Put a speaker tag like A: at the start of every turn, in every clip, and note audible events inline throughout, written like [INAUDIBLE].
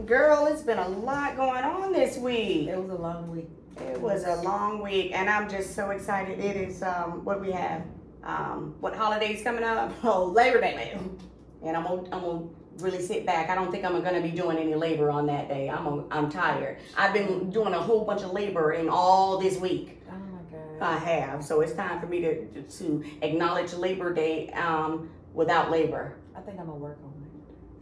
A: Girl, it's been a lot going on this week.
B: It was a long week.
A: It was a long week, and I'm just so excited. It is um, what we have. Um, what holidays coming up? [LAUGHS]
B: Oh, Labor Day.
A: And I'm gonna, I'm gonna really sit back. I don't think I'm gonna be doing any labor on that day. I'm a, I'm tired. I've been doing a whole bunch of labor in all this week.
B: Oh my God.
A: I have, so it's time for me to to acknowledge Labor Day um, without labor.
B: I think I'm gonna work on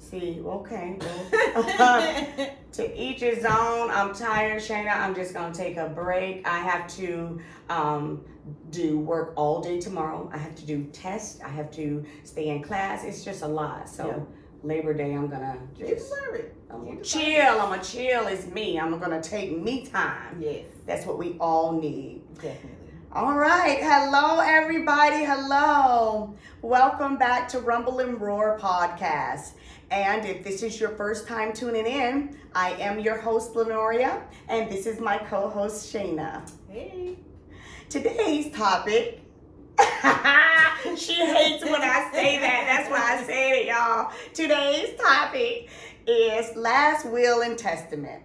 A: See, okay. [LAUGHS] [LAUGHS] to each his own. I'm tired, Shaina. I'm just gonna take a break. I have to um, do work all day tomorrow. I have to do tests. I have to stay in class. It's just a lot. So
B: Yeah.
A: Labor Day, I'm gonna just. I'm gonna chill. I'm gonna chill. It's me. I'm gonna take me time.
B: Yes,
A: That's what we all need.
B: definitely.
A: All right. Hello, everybody. Hello. Welcome back to Rumble and Roar podcast. And if this is your first time tuning in, I am your host, Lanoria, and this is my co host, Shaina.
B: Hey.
A: Today's topic. [LAUGHS] she hates when I say that. That's why I said it, y'all. Today's topic is last will and testament.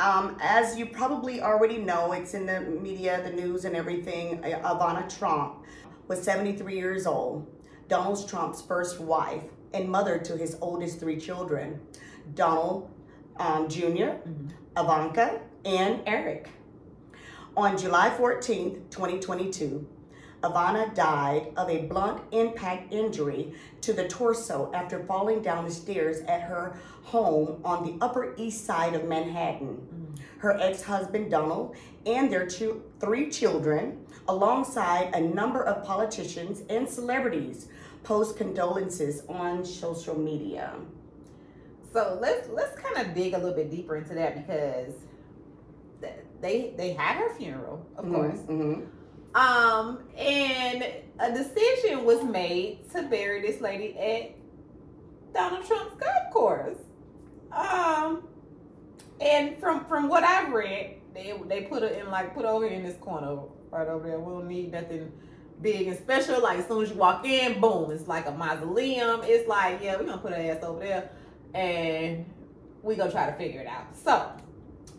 A: Um, as you probably already know, it's in the media, the news, and everything. uh, Ivana Trump was 73 years old, Donald Trump's first wife and mother to his oldest three children, Donald um, junior
B: Mhm.
A: Ivanka, and Eric. On July 14, 2022, Ivana died of a blunt impact injury to the torso after falling down the stairs at her home on the Upper East Side of Manhattan. Her ex husband, Donald, and their two, three children, alongside a number of politicians and celebrities, post condolences on social media.
B: So let's let's kind of dig a little bit deeper into that because they they had her funeral, of course.
A: Mhm.
B: Um, and a decision was made to bury this lady at Donald Trump's golf course. Um, and from from what I've read, they they put her in like put over in this corner right over there. We don't need nothing big and special. Like as soon as you walk in, boom, it's like a mausoleum. It's like yeah, we're gonna put her ass over there, and we gonna try to figure it out. So.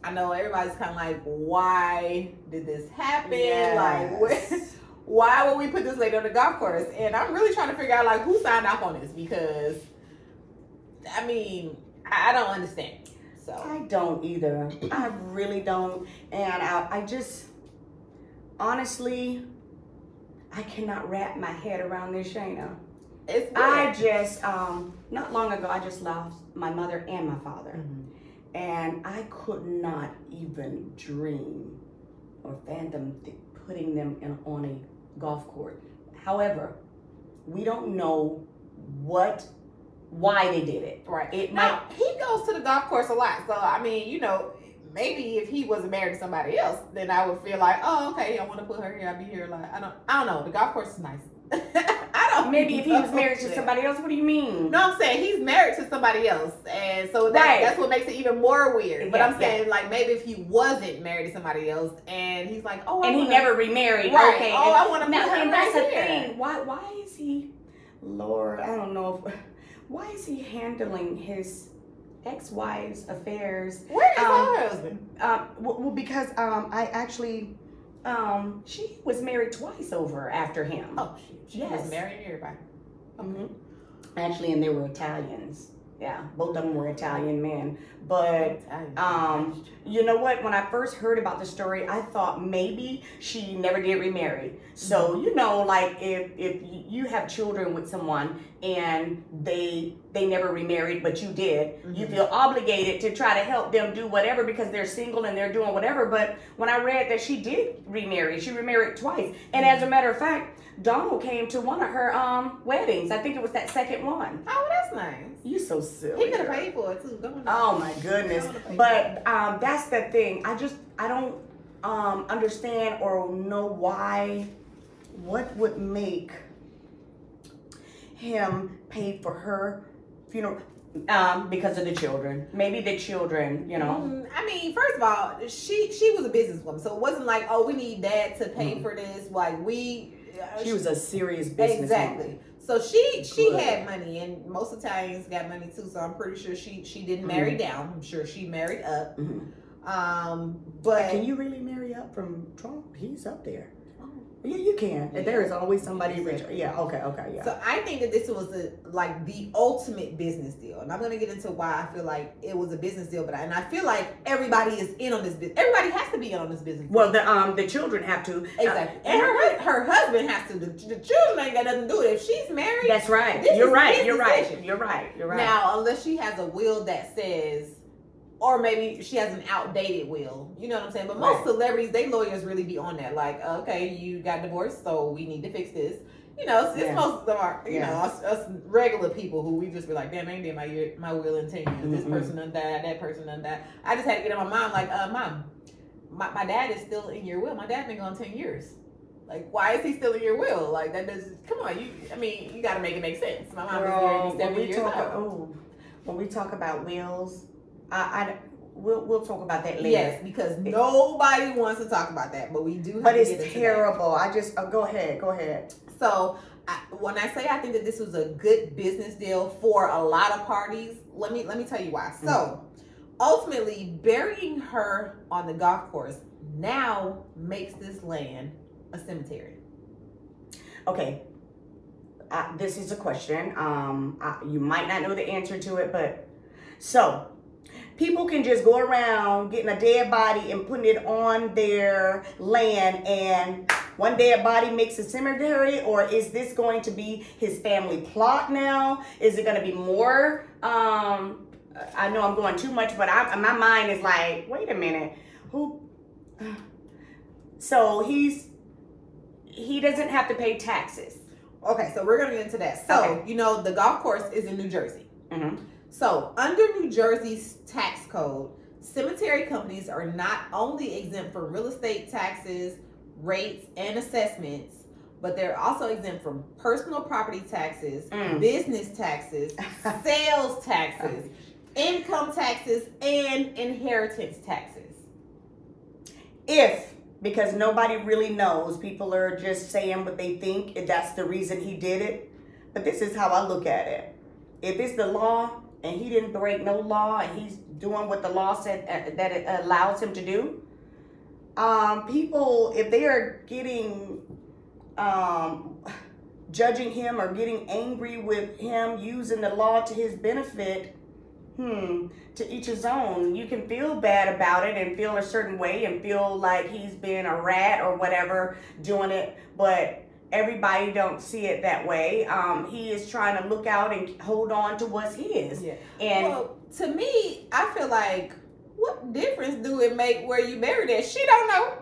B: I know everybody's kind of like, why did this happen? Like, [LAUGHS] where, why would we put this lady on the golf course? And I'm really trying to figure out like who signed off on this because I mean I I don't understand. So
A: I don't either. I really don't. And I, I just, honestly, I cannot wrap my head around this, Shaina.
B: it's
A: I just, um, not long ago, I just lost my mother and my father.
B: Mhm.
A: And I could not even dream or fathom th- putting them in, on a golf court. However, we don't know what, why they did it.
B: right.
A: It
B: now he goes to the golf course a lot, so I mean you know. Maybe if he wasn't married to somebody else, then I would feel like, oh, okay, I want to put her here. I'll be here. Like, I don't, I don't know. The golf course is nice. [LAUGHS] I don't.
A: Maybe if he was married to somebody else, what do you mean?
B: No, I'm saying he's married to somebody else, and so that,
A: Right.
B: that's what makes it even more weird. But
A: Yeah,
B: I'm saying, like, maybe if he wasn't married to somebody else, and he's like, oh, I
A: and he never remarried.
B: Right.
A: Okay.
B: Oh,
A: and,
B: I wanna
A: now,
B: put her
A: and that's
B: right
A: the
B: here.
A: thing. Why? Why is he, Lord? I don't know. If, why is he handling his ex-wife's affairs?
B: Where is
A: Um,
B: her husband?
A: Um, well, because um, I actually, um, she was married twice over after him.
B: Oh, she, she
A: yes.
B: was marrying everybody.
A: Mhm. Actually, and they were Italians. Yeah, both of them were Italian men. But um, you know what? When I first heard about the story, I thought maybe she never did remarry. So you know, like if if you have children with someone and they they never remarried, but you did, you
B: Mhm.
A: feel obligated to try to help them do whatever because they're single and they're doing whatever. But when I read that she did remarry, she remarried twice, and as a matter of fact, Donald came to one of her um weddings. I think it was that second one.
B: oh, that's nice.
A: You're so silly.
B: He could have paid for it too.
A: Oh my goodness.
B: I wanna pay
A: But um, that's the thing. I just I don't um, understand or know why. What would make him pay for her funeral? Um, because of the children. Maybe the children. You know.
B: Mm, I mean, first of all, she she was a businesswoman, so it wasn't like, oh, we need dad to pay
A: Mhm.
B: for this. Like we,
A: She was a serious business.
B: exactly. So she she
A: Good.
B: had money, and most Italians got money too. So I'm pretty sure she she didn't marry down. I'm sure she married up.
A: Mhm.
B: Um, but
A: Can you really marry up from Trump? He's up there. Yeah, you can. There is always somebody rich. Yeah. Okay. Okay. Yeah.
B: So I think that this was a, like the ultimate business deal, and I'm gonna get into why I feel like it was a business deal. But I, and I feel like everybody is in on this business. Everybody has to be in on this business.
A: well, the um the children have to. uh,
B: exactly, and her her husband has to. The, the children ain't got nothing to do with it. If she's married,
A: That's right. You're right. You're right. You're right. You're right.
B: now unless she has a will that says. Or maybe she has an outdated will. You know what I'm saying? But most
A: Right.
B: celebrities, they lawyers really be on that. Like, okay, you got divorced, so we need to fix this. You know, it's, it's
A: Yeah.
B: most of our, you
A: Yeah.
B: know, us, us regular people who we just be like, damn, I ain't did my year- my will in ten years. This person done died, that person done died. I just had to get on my mom like, uh, mom, my, my dad is still in your will. My dad been gone ten years. Like, why is he still in your will? Like, that does. Come on, you. I mean, you got to make it make sense. My mom
A: Girl,
B: is seventy years
A: talk,
B: old.
A: oh, when we talk about wills, I, I we'll we'll talk about that later.
B: Yes, because nobody wants to talk about that, but we do. Have
A: But it's
B: get into that.
A: terrible. I just oh, go ahead. Go ahead.
B: So I, when I say I think that this was a good business deal for a lot of parties, let me let me tell you why. So ultimately, burying her on the golf course now makes this land a cemetery.
A: Okay. Uh, this is a question. Um, I, you might not know the answer to it, but so people can just go around getting a dead body and putting it on their land, and one dead body makes a cemetery, or is this going to be his family plot now? Is it going to be more? Um, I know I'm going too much, but I, my mind is like, wait a minute, who? So he's he doesn't have to pay taxes.
B: Okay, so we're gonna get into that. So
A: Okay.
B: you know the golf course is in New Jersey.
A: Mhm.
B: So under New Jersey's tax code, cemetery companies are not only exempt from real estate taxes, rates, and assessments, but they're also exempt from personal property taxes,
A: Mm.
B: business taxes, [LAUGHS] sales taxes, income taxes, and inheritance taxes.
A: If because nobody really knows, people are just saying what they think. If that's the reason he did it, but this is how I look at it. If it's the law and he didn't break no law and he's doing what the law said uh, that it allows him to do, um, people if they are getting um, judging him or getting angry with him using the law to his benefit, hmm, to each his own. You can feel bad about it and feel a certain way and feel like he's been a rat or whatever doing it, but everybody don't see it that way. Um, he is trying to look out and hold on to what's his.
B: Yeah.
A: And
B: well, to me, I feel like what difference do it make where you married at? She don't know.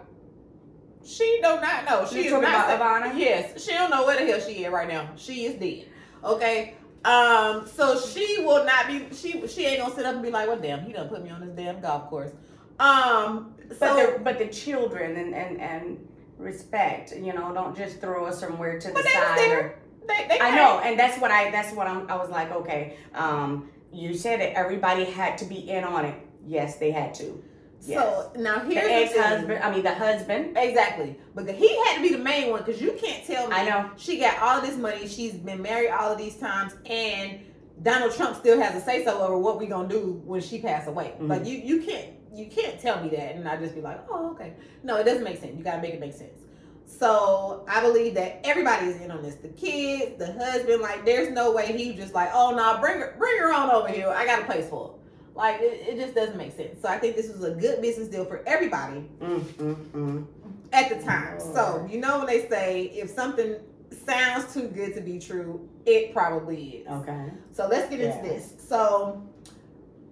B: She do not know. She
A: You
B: is
A: talking
B: not
A: about
B: sa-
A: Ivana?
B: Yes, she don't know where the hell she is right now. She is dead. Okay. Um. So she will not be. She she ain't gonna sit up and be like, "Well, damn, he done put me on this damn golf course." Um.
A: but the, but the children and, and and respect, you know, don't just throw us somewhere to
B: But
A: the side. or-
B: they, they
A: I know, and that's what I that's what I'm I was like, okay, um, you said that everybody had to be in on it. Yes, they had to. Yes.
B: So now here's the
A: ex
B: thing.
A: husband, I mean the husband.
B: Exactly. Because he had to be the main one because you can't tell me
A: I know.
B: she got all this money, she's been married all of these times, and Donald Trump still has a say so over what we gonna do when she pass away.
A: Mhm.
B: Like you you can't you can't tell me that and I just be like, oh okay. No, it doesn't make sense. You gotta make it make sense. So I believe that everybody is in on this. The kids, the husband, like there's no way he just like, oh no, bring her bring her on over here. I got a place for her. Like it, it just doesn't make sense. So I think this was a good business deal for everybody
A: Mm, mm, mm.
B: at the time. So you know when they say if something sounds too good to be true, it probably is.
A: Okay.
B: So let's get
A: Yeah.
B: into this. So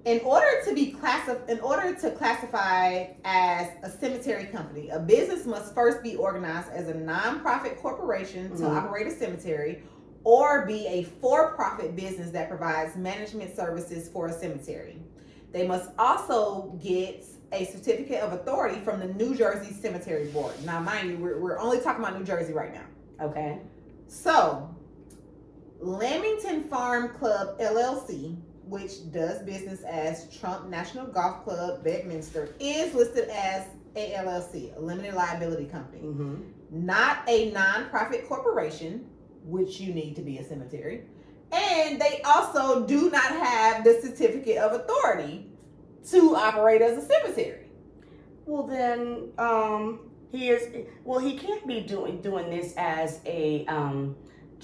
B: in order to be classified, in order to classify as a cemetery company, a business must first be organized as a nonprofit corporation to
A: Mhm.
B: operate a cemetery, or be a for-profit business that provides management services for a cemetery. They must also get a certificate of authority from the New Jersey Cemetery Board. Now, mind you, we're, we're only talking about New Jersey right now.
A: Okay.
B: So, Lamington Farm Club LLC, which does business as Trump National Golf Club Bedminster, is listed as a LLC, a limited liability company,
A: Mm-hmm.
B: not a nonprofit corporation. which you need to be a cemetery. And they also do not have the certificate of authority to operate as a cemetery.
A: Well, then um, he is. Well, he can't be doing doing this as a um,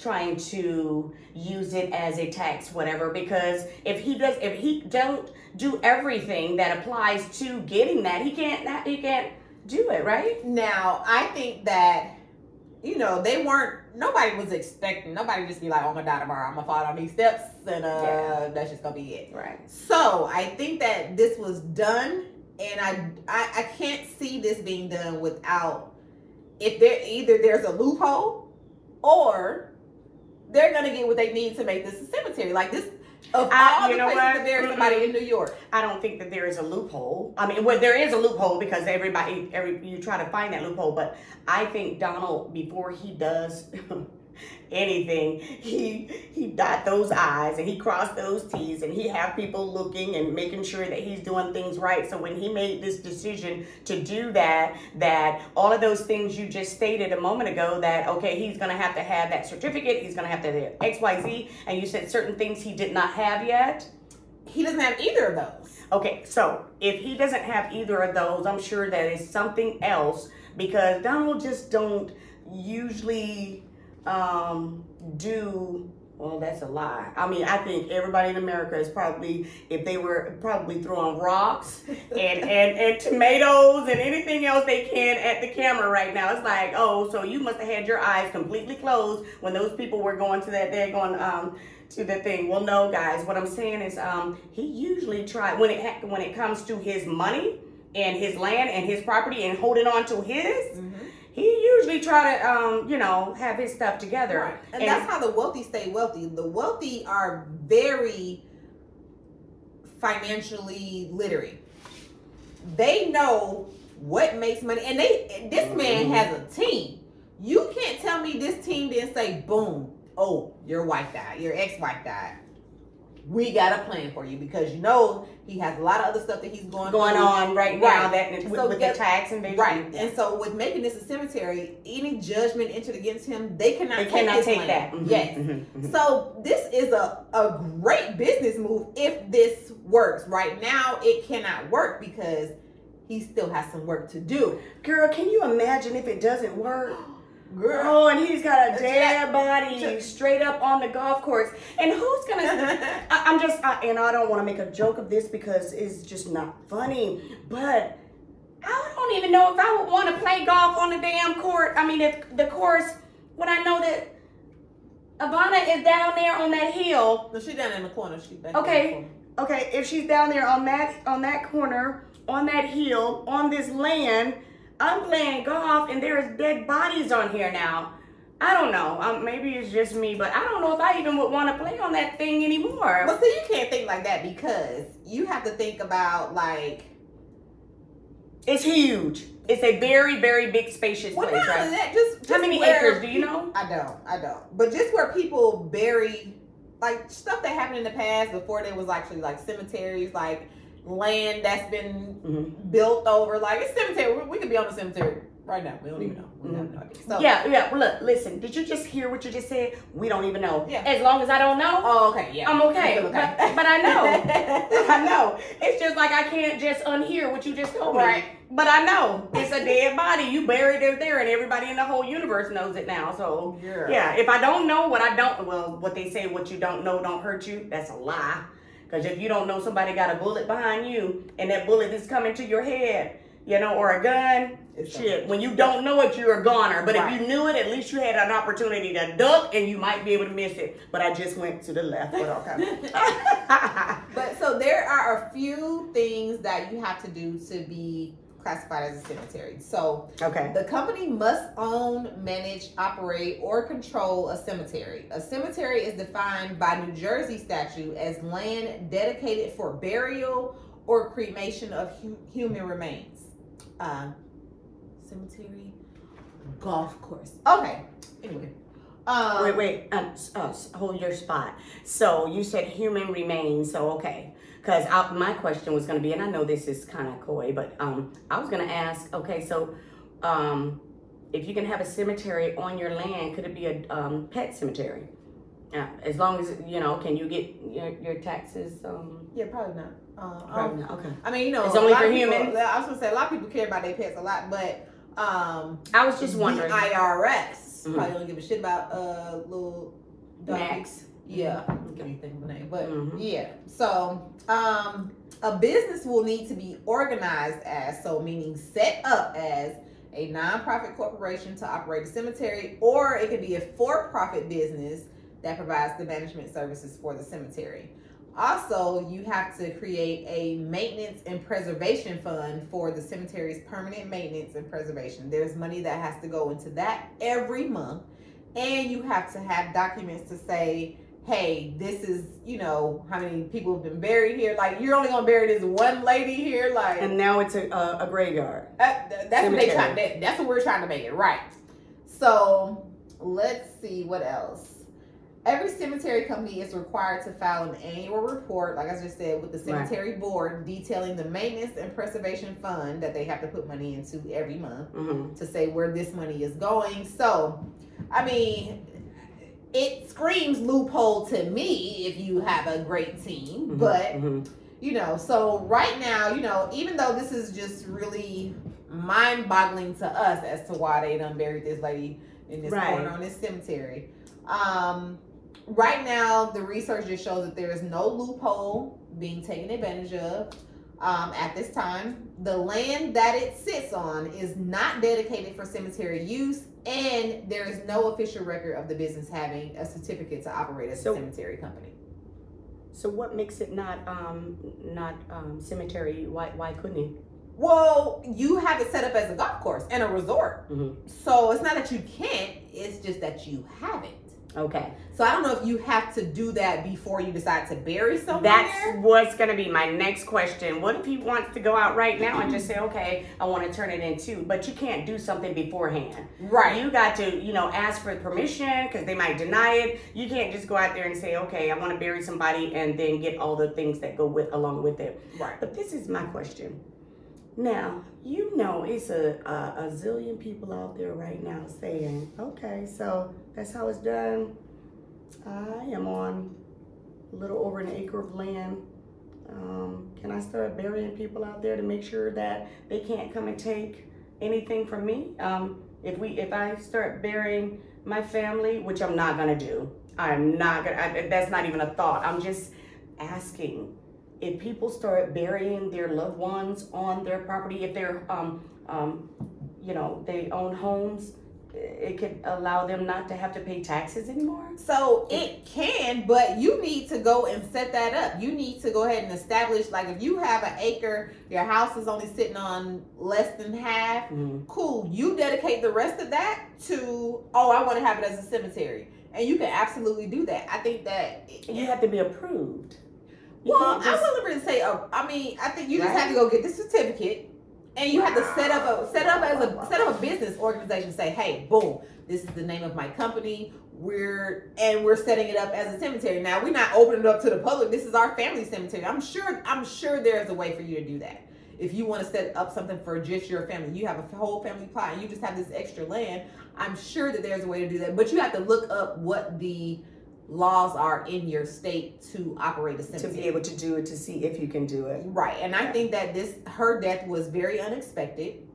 A: trying to use it as a tax, whatever. Because if he does, if he don't do everything that applies to getting that, he can't. He can't do it, right?
B: Now, I think that you know they weren't. Nobody was expecting. Nobody just be like, "Oh, I'm gonna die tomorrow. I'm gonna fall down these steps, and uh,
A: Yeah.
B: that's just gonna be it."
A: Right.
B: So I think that this was done, and I, I I can't see this being done without if there either there's a loophole or they're gonna get what they need to make this a cemetery. Like this of
A: I-
B: all
A: you
B: the
A: know
B: places
A: what?
B: to bury somebody in New York.
A: I don't think that there is a loophole. I mean, well, there is a loophole because everybody, every you try to find that loophole. But I think Donald, before he does [LAUGHS] anything, he he dot those I's and he crossed those T's and he have people looking and making sure that he's doing things right. So when he made this decision to do that, that all of those things you just stated a moment ago, that okay, he's gonna have to have that certificate, he's gonna have to have X, Y, Z, and you said certain things he did not have yet.
B: He doesn't have either of those.
A: Okay, so if he doesn't have either of those, I'm sure that is something else because Donald just don't usually um, do. Well, that's a lie. I mean, I think everybody in America is probably, if they were probably throwing rocks [LAUGHS] and, and, and tomatoes and anything else they can at the camera right now. It's like, oh, so you must have had your eyes completely closed when those people were going to that, they're going, um, to the thing. Well, no, guys. What I'm saying is, um, he usually try when it ha- when it comes to his money and his land and his property and holding on to his. He usually try to, um, you know, have his stuff together.
B: Right. And, that's how the wealthy stay wealthy. The wealthy are very financially literate. They know what makes money, and they. This man
A: Mhm.
B: has a team. You can't tell me this team didn't say, "Boom, oh, your wife died, your ex-wife died. We got a plan for you because you know he has a lot of other stuff that he's going
A: going
B: through.
A: on right now
B: Right.
A: that with,
B: So
A: with the tax invasion.
B: Right, and so with making this a cemetery, any judgment entered against him, they cannot
A: they
B: take
A: cannot take that. Mhm,
B: Yes.
A: mhm, mhm.
B: So this is a, a great business move if this works. Right now, it cannot work because he still has some work to do.
A: Girl, can you imagine if it doesn't work? [GASPS]
B: Girl.
A: Oh, and he's got a dead body straight up on the golf course. And who's gonna? [LAUGHS] I, I'm just, I, and I don't want to make a joke of this because it's just not funny. But I don't even know if I would want to play golf on the damn court. I mean, if the course when I know that Ivana is down there on that hill.
B: no, she down in the corner. She back
A: Okay. Okay, if she's down there on that on that corner, on that hill, on this land, I'm playing golf and there's dead bodies on here now. I don't know. Um, maybe it's just me, but I don't know if I even would want to play on that thing anymore.
B: Well, see, you can't think like that because you have to think about like.
A: It's huge. It's a very, very big, spacious
B: Well,
A: place,
B: not
A: right?
B: that, just, just
A: How many
B: where
A: acres do you know?
B: I don't. I don't. But just where people bury, like stuff that happened in the past before there was actually like cemeteries, like land that's been
A: Mhm.
B: built over. Like it's cemetery. We, we could be on the cemetery right now. We don't even know. We have no idea. So,
A: yeah, yeah. Well, look, listen. Did you just hear what you just said? We don't even know.
B: Yeah.
A: As long as I don't know,
B: Oh, okay. Yeah.
A: I'm okay.
B: Feel
A: But, but I know. [LAUGHS] I know. It's just like I can't just unhear what you just told me.
B: Right.
A: But I know it's a dead body. You buried it there, and everybody in the whole universe knows it now. So
B: Girl.
A: yeah, if I don't know what I don't, well, what they say, what you don't know don't hurt you. That's a lie. Because if you don't know somebody got a bullet behind you, and that bullet is coming to your head, you know, or a gun,
B: It's
A: shit. When you don't know it, you're a goner. But
B: Right.
A: if you knew it, at least you had an opportunity to duck, and you might be able to miss it. But I just went to the left. with all But okay. [LAUGHS]
B: But so there are a few things that you have to do to be classified as a cemetery. So
A: okay.
B: the company must own, manage, operate, or control a cemetery. A cemetery is defined by New Jersey statute as land dedicated for burial or cremation of hu- human remains. Uh, cemetery, golf course. Okay. Anyway. Um,
A: Wait, wait. Um, uh, hold your spot. So you said human remains. So okay, because my question was going to be, and I know this is kind of coy, but um, I was going to ask. Okay, so um, if you can have a cemetery on your land, could it be a um, pet cemetery? Uh, as long as you know, can you get your, your taxes? Um,
B: Yeah, probably not. Uh,
A: probably not. Okay.
B: I mean, you know,
A: It's only for
B: people-
A: humans?
B: I was gonna say a lot of people care about their pets a lot, but um,
A: I was just wondering.
B: the IRS
A: Mhm.
B: probably don't give a shit about uh little dogs.
A: Max.
B: Yeah, I
A: Okay.
B: can't think of the name, but
A: Mhm.
B: yeah. So, um, a business will need to be organized as so, meaning set up as a nonprofit corporation to operate a cemetery, or it could be a for-profit business that provides the management services for the cemetery. Also, you have to create a maintenance and preservation fund for the cemetery's permanent maintenance and preservation. There's money that has to go into that every month, and you have to have documents to say, hey, this is, you know, how many people have been buried here. Like, you're only gonna bury this one lady here. Like,
A: And now it's a, a, a graveyard.
B: that- that- that's what they trying. That, that's what we're trying to make it right. So let's see what else. Every cemetery company is required to file an annual report, like I just said, with the
A: Right.
B: cemetery board detailing the maintenance and preservation fund that they have to put money into every month
A: hmm
B: to say where this money is going. So, I mean, it screams loophole to me if you have a great team, but
A: hmm
B: you know so right now you know even though this is just really mind-boggling to us as to why they done buried this lady in this
A: Right.
B: corner on this cemetery um right now the research just shows that there is no loophole being taken advantage of um, at this time the land that it sits on is not dedicated for cemetery use and there is no official record of the business having a certificate to operate as
A: So-
B: a cemetery company
A: So what makes it not um not um cemetery? Why why couldn't it?
B: Well, you have it set up as a golf course and a resort.
A: Mhm.
B: So it's not that you can't, it's just that you haven't.
A: Okay,
B: So I don't know if you have to do that before you decide to bury someone.
A: that's what's gonna be my next question. What if he wants to go out right now and just say, okay, I want to turn it into, but you can't do something beforehand.
B: right.
A: You got to, you know, ask for permission because they might deny it. You can't just go out there and say, okay, I want to bury somebody and then get all the things that go with along with it.
B: right.
A: But this is my question. Now, you know, it's a, a, a zillion people out there right now saying, okay, so that's how it's done. I am on a little over an acre of land. Um, can I start burying people out there to make sure that they can't come and take anything from me? Um, if we, if I start burying my family, which I'm not gonna do, I'm not gonna. I, that's not even a thought. I'm just asking if people start burying their loved ones on their property, if they're, um, um, you know, they own homes, it could allow them not to have to pay taxes anymore.
B: So it can, but you need to go and set that up. You need to go ahead and establish, like, if you have an acre, your house is only sitting on less than half.
A: Mhm.
B: Cool. You dedicate the rest of that to, oh, I want to have it as a cemetery. And you can absolutely do that. I think that
A: You have to be approved. You
B: Well,
A: just-
B: I wasn't really say. Uh, I mean, I think you just have to go get the certificate, and you have to set up a set up as a set up a business organization. Say, hey, boom, this is the name of my company. We're and we're setting it up as a cemetery. Now we're not opening it up to the public. This is our family cemetery. I'm sure. I'm sure there's a way for you to do that. If you want to set up something for just your family, you have a whole family plot, and you just have this extra land. I'm sure that there's a way to do that, but you have to look up what the laws are in your state to operate a cemetery.
A: to be able to do it to see if you can do it.
B: Right, and I think that this her death was very unexpected.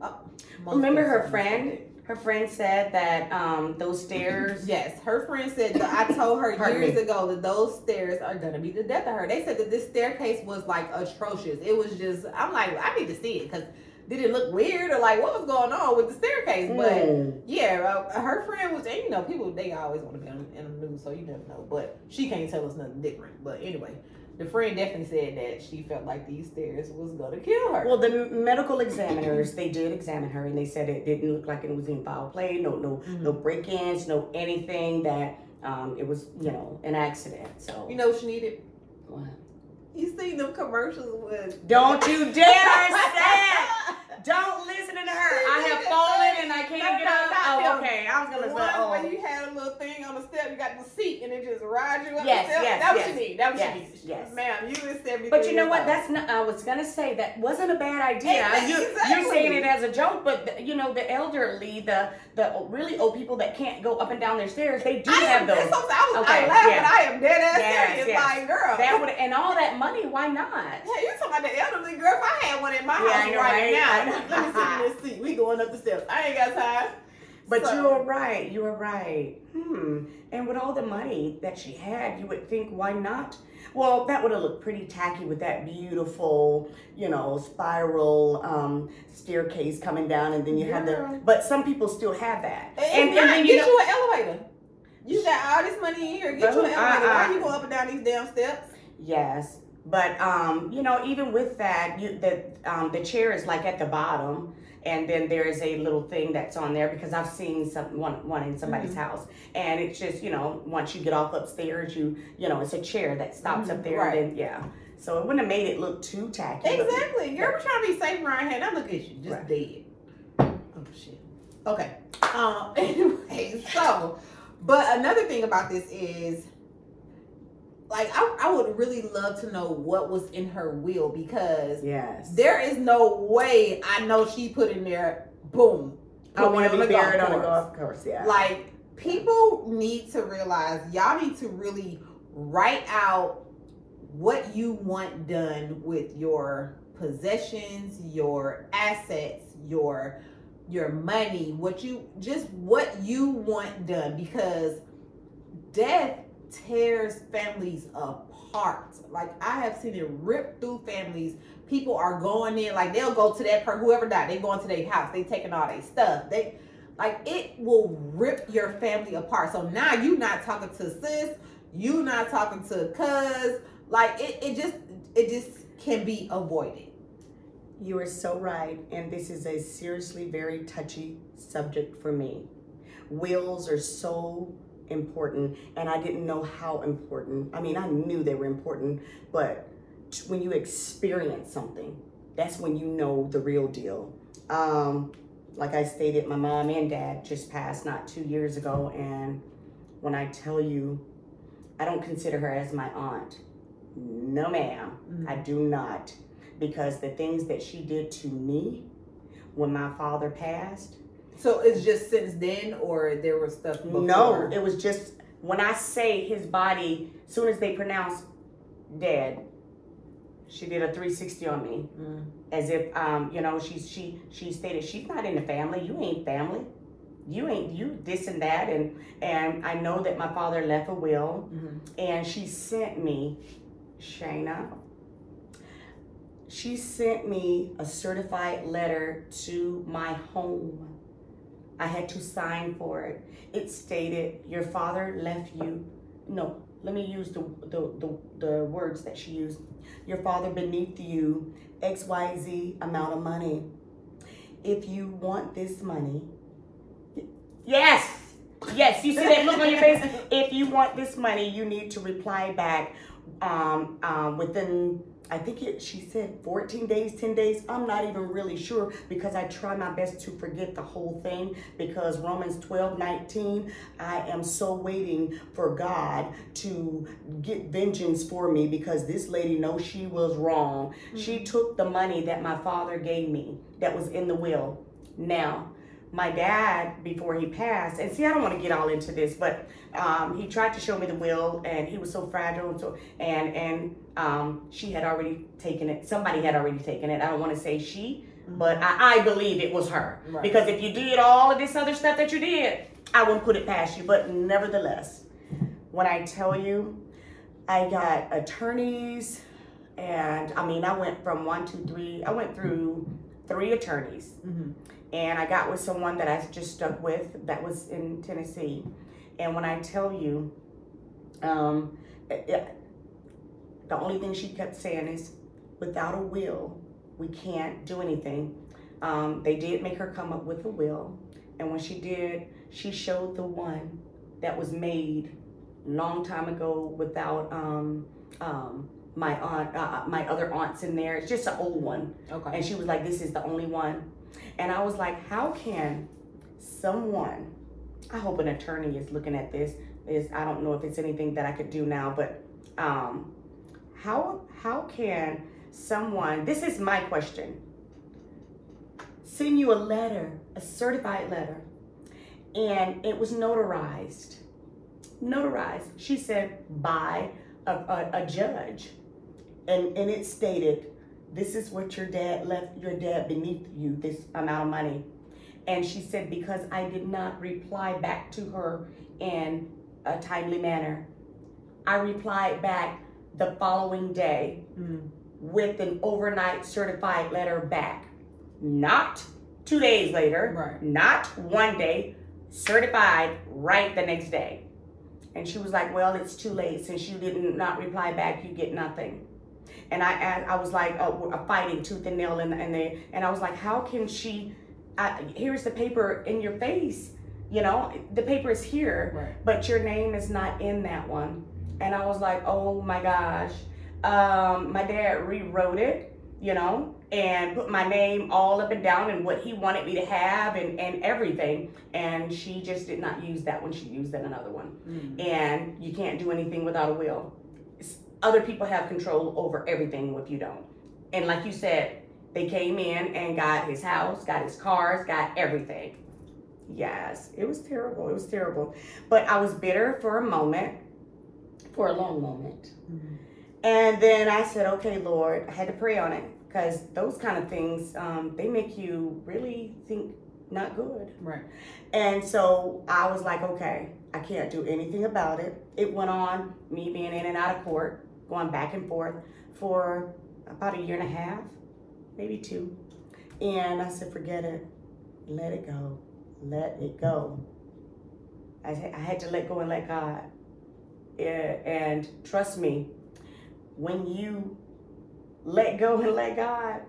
B: Oh,
A: Remember her friend? Her friend said that um, those [CLEARS THROAT] stairs.
B: Yes, her friend said that I told her [LAUGHS] years
A: me.
B: ago that those stairs are gonna be the death of her. They said that this staircase was like atrocious. It was just I'm like I need to see it because did it look weird or like what was going on with the staircase? But
A: Mm.
B: yeah, uh, her friend was and you know people they always want to be on, in the news so you never know. But she can't tell us nothing different. But anyway, the friend definitely said that she felt like these stairs was gonna kill her.
A: Well, the medical examiners they did examine her, and they said it didn't look like it was in foul play. No, no,
B: Mhm.
A: no break-ins, no anything that um, it was, you know, an accident. So
B: You know what she needed?
A: What?
B: You seen them commercials with
A: Don't you dare say! [LAUGHS] Don't listen to her.
B: She
A: I have fallen and I can't get
B: no,
A: up.
B: not
A: Oh, okay. I was gonna say, oh.
B: where you had a little thing on the step, you got the seat, and it just rides you up
A: Yes,
B: the step.
A: yes,
B: that was
A: yes,
B: you need. That was
A: yes,
B: you need.
A: yes.
B: Ma'am, you is everything.
A: But you know what? That's not. I was gonna say that wasn't a bad idea.
B: Exactly.
A: You, you're saying it as a joke, but the, you know the elderly, the the really old people that can't go up and down their stairs, they do
B: I
A: have
B: am,
A: those.
B: I was
A: Okay,
B: I laugh,
A: yeah.
B: but I am dead ass
A: Yes,
B: serious.
A: yes.
B: Like, girl.
A: That would and all that money. Why not?
B: Yeah, you talking about the elderly girl? If I had one in my
A: Yeah,
B: house right,
A: right?
B: now. Let me sit in this seat. We going up the steps. I ain't got time.
A: But
B: So-
A: you're right. You're right. Hmm. And with all the money that she had, you would think, why not? Well, that would have looked pretty tacky with that beautiful, you know, spiral um, staircase coming down, and then you have the. But some people still have that.
B: And,
A: and,
B: not,
A: then
B: get
A: you know,
B: you an elevator. You got all this money in here. Get you an elevator.
A: uh,
B: Why you go up and down these damn steps?
A: Yes, but um, you know, even with that, you the um, the chair is like at the bottom, and then there is a little thing that's on there because I've seen some one one in somebody's
B: Mhm.
A: house, and it's just you know once you get off upstairs, you you know it's a chair that stops
B: Mhm,
A: up there,
B: right.
A: and then yeah, so it wouldn't have made it look too tacky. but-
B: Exactly. You're trying to be safe around here. Now look at you, just
A: Right.
B: dead. Oh shit. Okay. Um. [LAUGHS] Anyway, so, but another thing about this is, like, I, I would really love to know what was in her will because
A: Yes,
B: there is no way I know she put in there. Boom.
A: I want to be buried on a golf course. Yeah,
B: Like people need to realize y'all need to really write out what you want done with your possessions, your assets, your your money, what you just what you want done because death tears families apart. Like I have seen it rip through families. People are going in like they'll go to that per whoever died. They going to their house. They taking all their stuff. They like it will rip your family apart. So now you not talking to sis, you not talking to cuz. Like it, it just it just can be avoided.
A: You are so right, and this is a seriously very touchy subject for me. Wills are so important, and I didn't know how important. I mean, I knew they were important, but when you experience something, that's when you know the real deal. Um, like I stated, my mom and dad just passed not two years ago, and when I tell you, I don't consider her as my aunt. No, ma'am. I do not. Because the things that she did to me when my father passed,
B: So it's just since then, or there was stuff before?
A: no, it was just when I say his body, soon as they pronounced dead, she did a 360 on me.
B: Mm.
A: As if um, you know, she she she stated she's not in the family. You ain't family. You ain't you this and that and and I know that my father left a will
B: Mhm.
A: and she sent me Shaina. She sent me a certified letter to my home. I had to sign for it. It stated, Your father left you. No, let me use the, the, the, the words that she used. Your father beneath you, XYZ amount of money. If you want this money, yes, yes, you see that look on your face? If you want this money, you need to reply back um, um, within I think it, she said 14 days, 10 days. I'm not even really sure because I try my best to forget the whole thing because Romans 12, 19, I am so waiting for God to get vengeance for me because this lady knows she was wrong. She took the money that my father gave me that was in the will. Now, my dad, before he passed, and see, I don't want to get all into this, but um, he tried to show me the will, and he was so fragile, and so and and um, she had already taken it. Somebody had already taken it. I don't want to say she, but I, I believe it was her
B: Right.
A: because if you did all of this other stuff that you did, I wouldn't put it past you. But nevertheless, when I tell you, I got attorneys, and I mean, I went from one, two, three. I went through three attorneys
B: Mhm.
A: And I got with someone that I just stuck with that was in Tennessee. And when I tell you, um, it- it- the only thing she kept saying is, without a will, we can't do anything. Um, they did make her come up with a will, and when she did, she showed the one that was made long time ago without um, um, my aunt, uh, my other aunts in there. It's just an old one.
B: Okay.
A: And she was like, this is the only one. And I was like, how can someone, I hope an attorney is looking at this, is I don't know if it's anything that I could do now, but um, how how can someone, this is my question, send you a letter, a certified letter, and it was notarized. Notarized. She said by a, a, a judge. And and it stated this is what your dad left your dad beneath you this amount of money. And she said because i did not reply back to her in a timely manner. I replied back the following day
B: Mm.
A: with an overnight certified letter back. Not two days later
B: Right.
A: not one day certified right the next day. And she was like well it's too late. Since you did not reply back you get nothing and I asked, I was like uh, fighting tooth and nail and and they and I was like how can she I, here's the paper in your face you know the paper is here
B: Right.
A: but your name is not in that one and I was like oh my gosh um, my dad rewrote it you know and put my name all up and down and what he wanted me to have and, and everything and she just did not use that one she used another one
B: Mm.
A: and you can't do anything without a will. Other people have control over everything if you don't. And like you said, they came in and got his house, got his cars, got everything. Yes, it was terrible. It was terrible. But I was bitter for a moment, for a long moment.
B: Mm.
A: And then I said, okay, Lord, I had to pray on it because those kind of things, um, they make you really think not good.
B: Right.
A: And so I was like, okay, I can't do anything about it. It went on, me being in and out of court, going back and forth for about a year and a half, maybe two. And I said, forget it. Let it go. Let it go. I, I had to let go and let God. And trust me, when you let go and let God,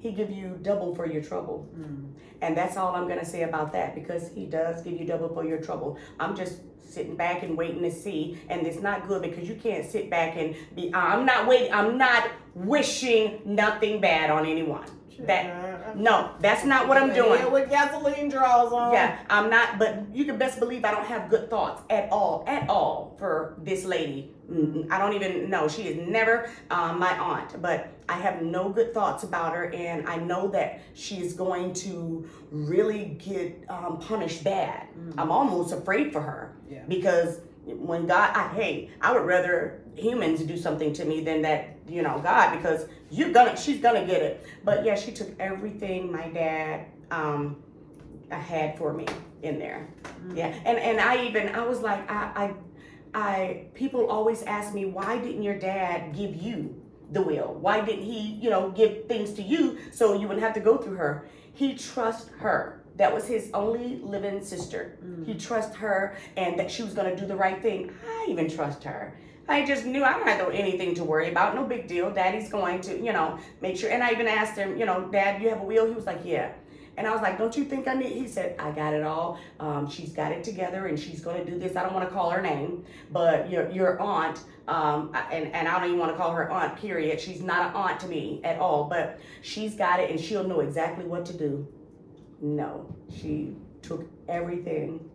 A: He give you double for your trouble.
B: Mm.
A: And that's all I'm gonna say about that because he does give you double for your trouble. I'm just sitting back and waiting to see, and it's not good because you can't sit back and be. I'm not waiting. I'm not wishing nothing bad on anyone. That no, that's not what I'm doing.
B: Yeah, with gasoline draws on.
A: Yeah, I'm not, but you can best believe I don't have good thoughts at all, at all for this lady. I don't even know. She is never um, my aunt, but I have no good thoughts about her, and I know that she is going to really get um, punished bad. I'm almost afraid for her
B: Yeah.
A: because when God, I, hey, I would rather humans do something to me than that, you know, God, because you're gonna, she's gonna get it. But yeah, she took everything my dad um, had for me in there. Yeah, and and I even I was like I I, I people always ask me why didn't your dad give you the will? Why didn't he you know give things to you so you wouldn't have to go through her? He trusts her. That was his only living sister. Mm. He trusts her and that she was gonna do the right thing. I even trust her. I just knew I don't have anything to worry about. No big deal. Daddy's going to, you know, make sure. And I even asked him, you know, Dad, you have a will? He was like, Yeah. And I was like, Don't you think I need? He said, I got it all. Um, she's got it together and she's going to do this. I don't want to call her name, but your, your aunt, um, and, and I don't even want to call her aunt, period. She's not an aunt to me at all, but she's got it and she'll know exactly what to do. No, she took everything.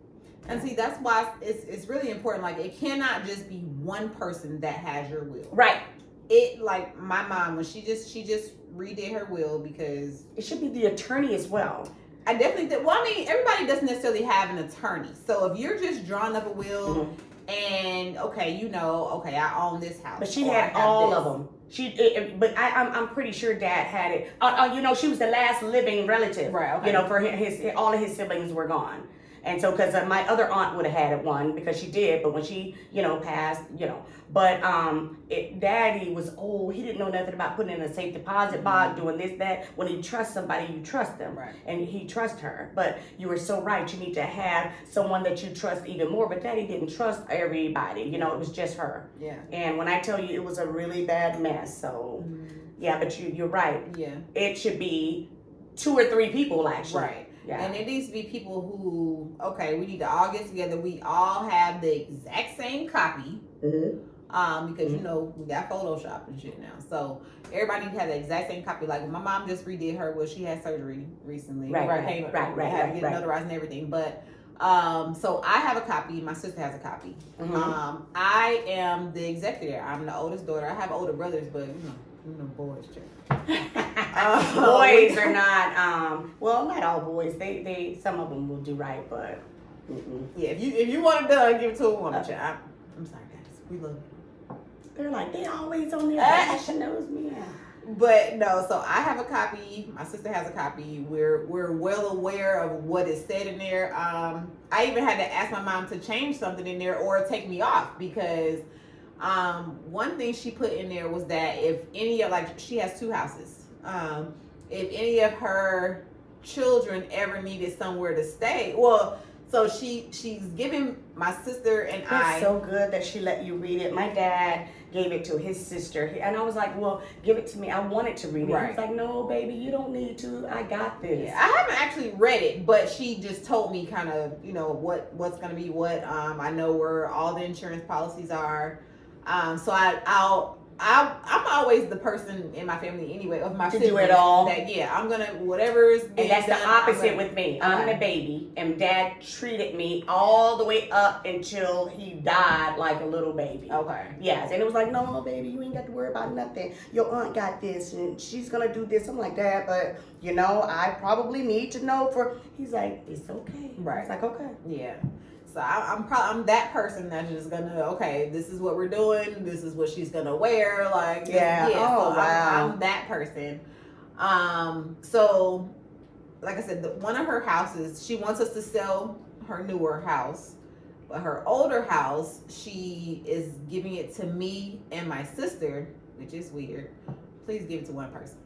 B: And see, that's why it's it's really important. Like, it cannot just be one person that has your will.
A: Right.
B: It like my mom when she just she just redid her will because
A: It should be the attorney as well.
B: I definitely did. Well, I mean, everybody doesn't necessarily have an attorney. So if you're just drawing up a will and okay, you know, okay, I own this house,
A: But she had all
B: this.
A: of them. She, it, it- but I, I'm, I'm pretty sure Dad had it. Uh, uh, you know, she was the last living relative.
B: Right, okay.
A: You know, for his, his all of his siblings were gone, and so because uh, my other aunt would have had it one because she did, but when she, you know, passed, you know, but um, it, Daddy was old. He didn't know nothing about putting in a safe deposit box, doing this, that. When you trust somebody, you trust them,
B: Right.
A: and he trust her. But you were so right. You need to have someone that you trust even more. But Daddy didn't trust everybody. You know, it was just her.
B: Yeah.
A: And when I tell you it was a really bad mess, so yeah, but you you're right.
B: Yeah.
A: It should be two or three people actually.
B: Right.
A: Yeah.
B: And it needs to be people who, okay, we need to all get together. We all have the exact same copy.
A: Mhm.
B: Um, because you
A: Mhm.
B: know we got Photoshop and shit now, so everybody had the exact same copy. Like my mom just redid her, well, she had surgery recently,
A: Right, right,
B: Came-
A: right, right,
B: had to
A: right,
B: get
A: right.
B: notarized and everything. But um, so I have a copy. My sister has a copy.
A: Mhm.
B: Um, I am the executor. I'm the oldest daughter. I have older brothers, but you know, you know, boys. Chick. [LAUGHS]
A: boys are not. Um, well, not all boys. They they some of them will do right, but. Mm-mm.
B: Yeah, if you if you want it done, give it to a woman.
A: Uh,
B: child. I'm, I'm sorry, guys. We love you.
A: They're like they always on there
B: Ah. [LAUGHS]
A: bashing those men.
B: But no, so I have a copy. My sister has a copy. We're we're well aware of what is said in there. Um, I even had to ask my mom to change something in there or take me off because um, one thing she put in there was that if any of like she has two houses. Um, if any of her children ever needed somewhere to stay, well, so she she's giving my sister and
A: It's
B: I.
A: so good that she let you read it. My dad gave it to his sister, and I was like, "Well, give it to me. I wanted to read it." He was like, "No, baby, you don't need to. I got this."
B: Yeah, I haven't actually read it, but she just told me kind of, you know, what what's gonna be what. Um, I know where all the insurance policies are. Um, so I I'll I I'm always the person in my family anyway of my
A: To do it
B: siblings
A: all.
B: That yeah, I'm gonna whatever is
A: And that's the
B: done, I'm
A: opposite
B: gonna-
A: with me. I'm the baby, and dad treated me all the way up until he died like a little baby.
B: Okay.
A: Yes, and it was like, no, baby, you ain't got to worry about nothing. Your aunt got this, and she's gonna do this. I'm like that, but you know, I probably need to know for. He's like, it's okay.
B: Right.
A: It's like okay.
B: Yeah. So I, I'm probably I'm that person that's just gonna okay, this is what we're doing. This is what she's gonna wear. Like this-
A: Yeah. Oh,
B: so
A: wow.
B: I'm, I'm that person. Um. So, like I said, the, one of her houses, she wants us to sell her newer house, but her older house, she is giving it to me and my sister, which is weird. Please give it to one person.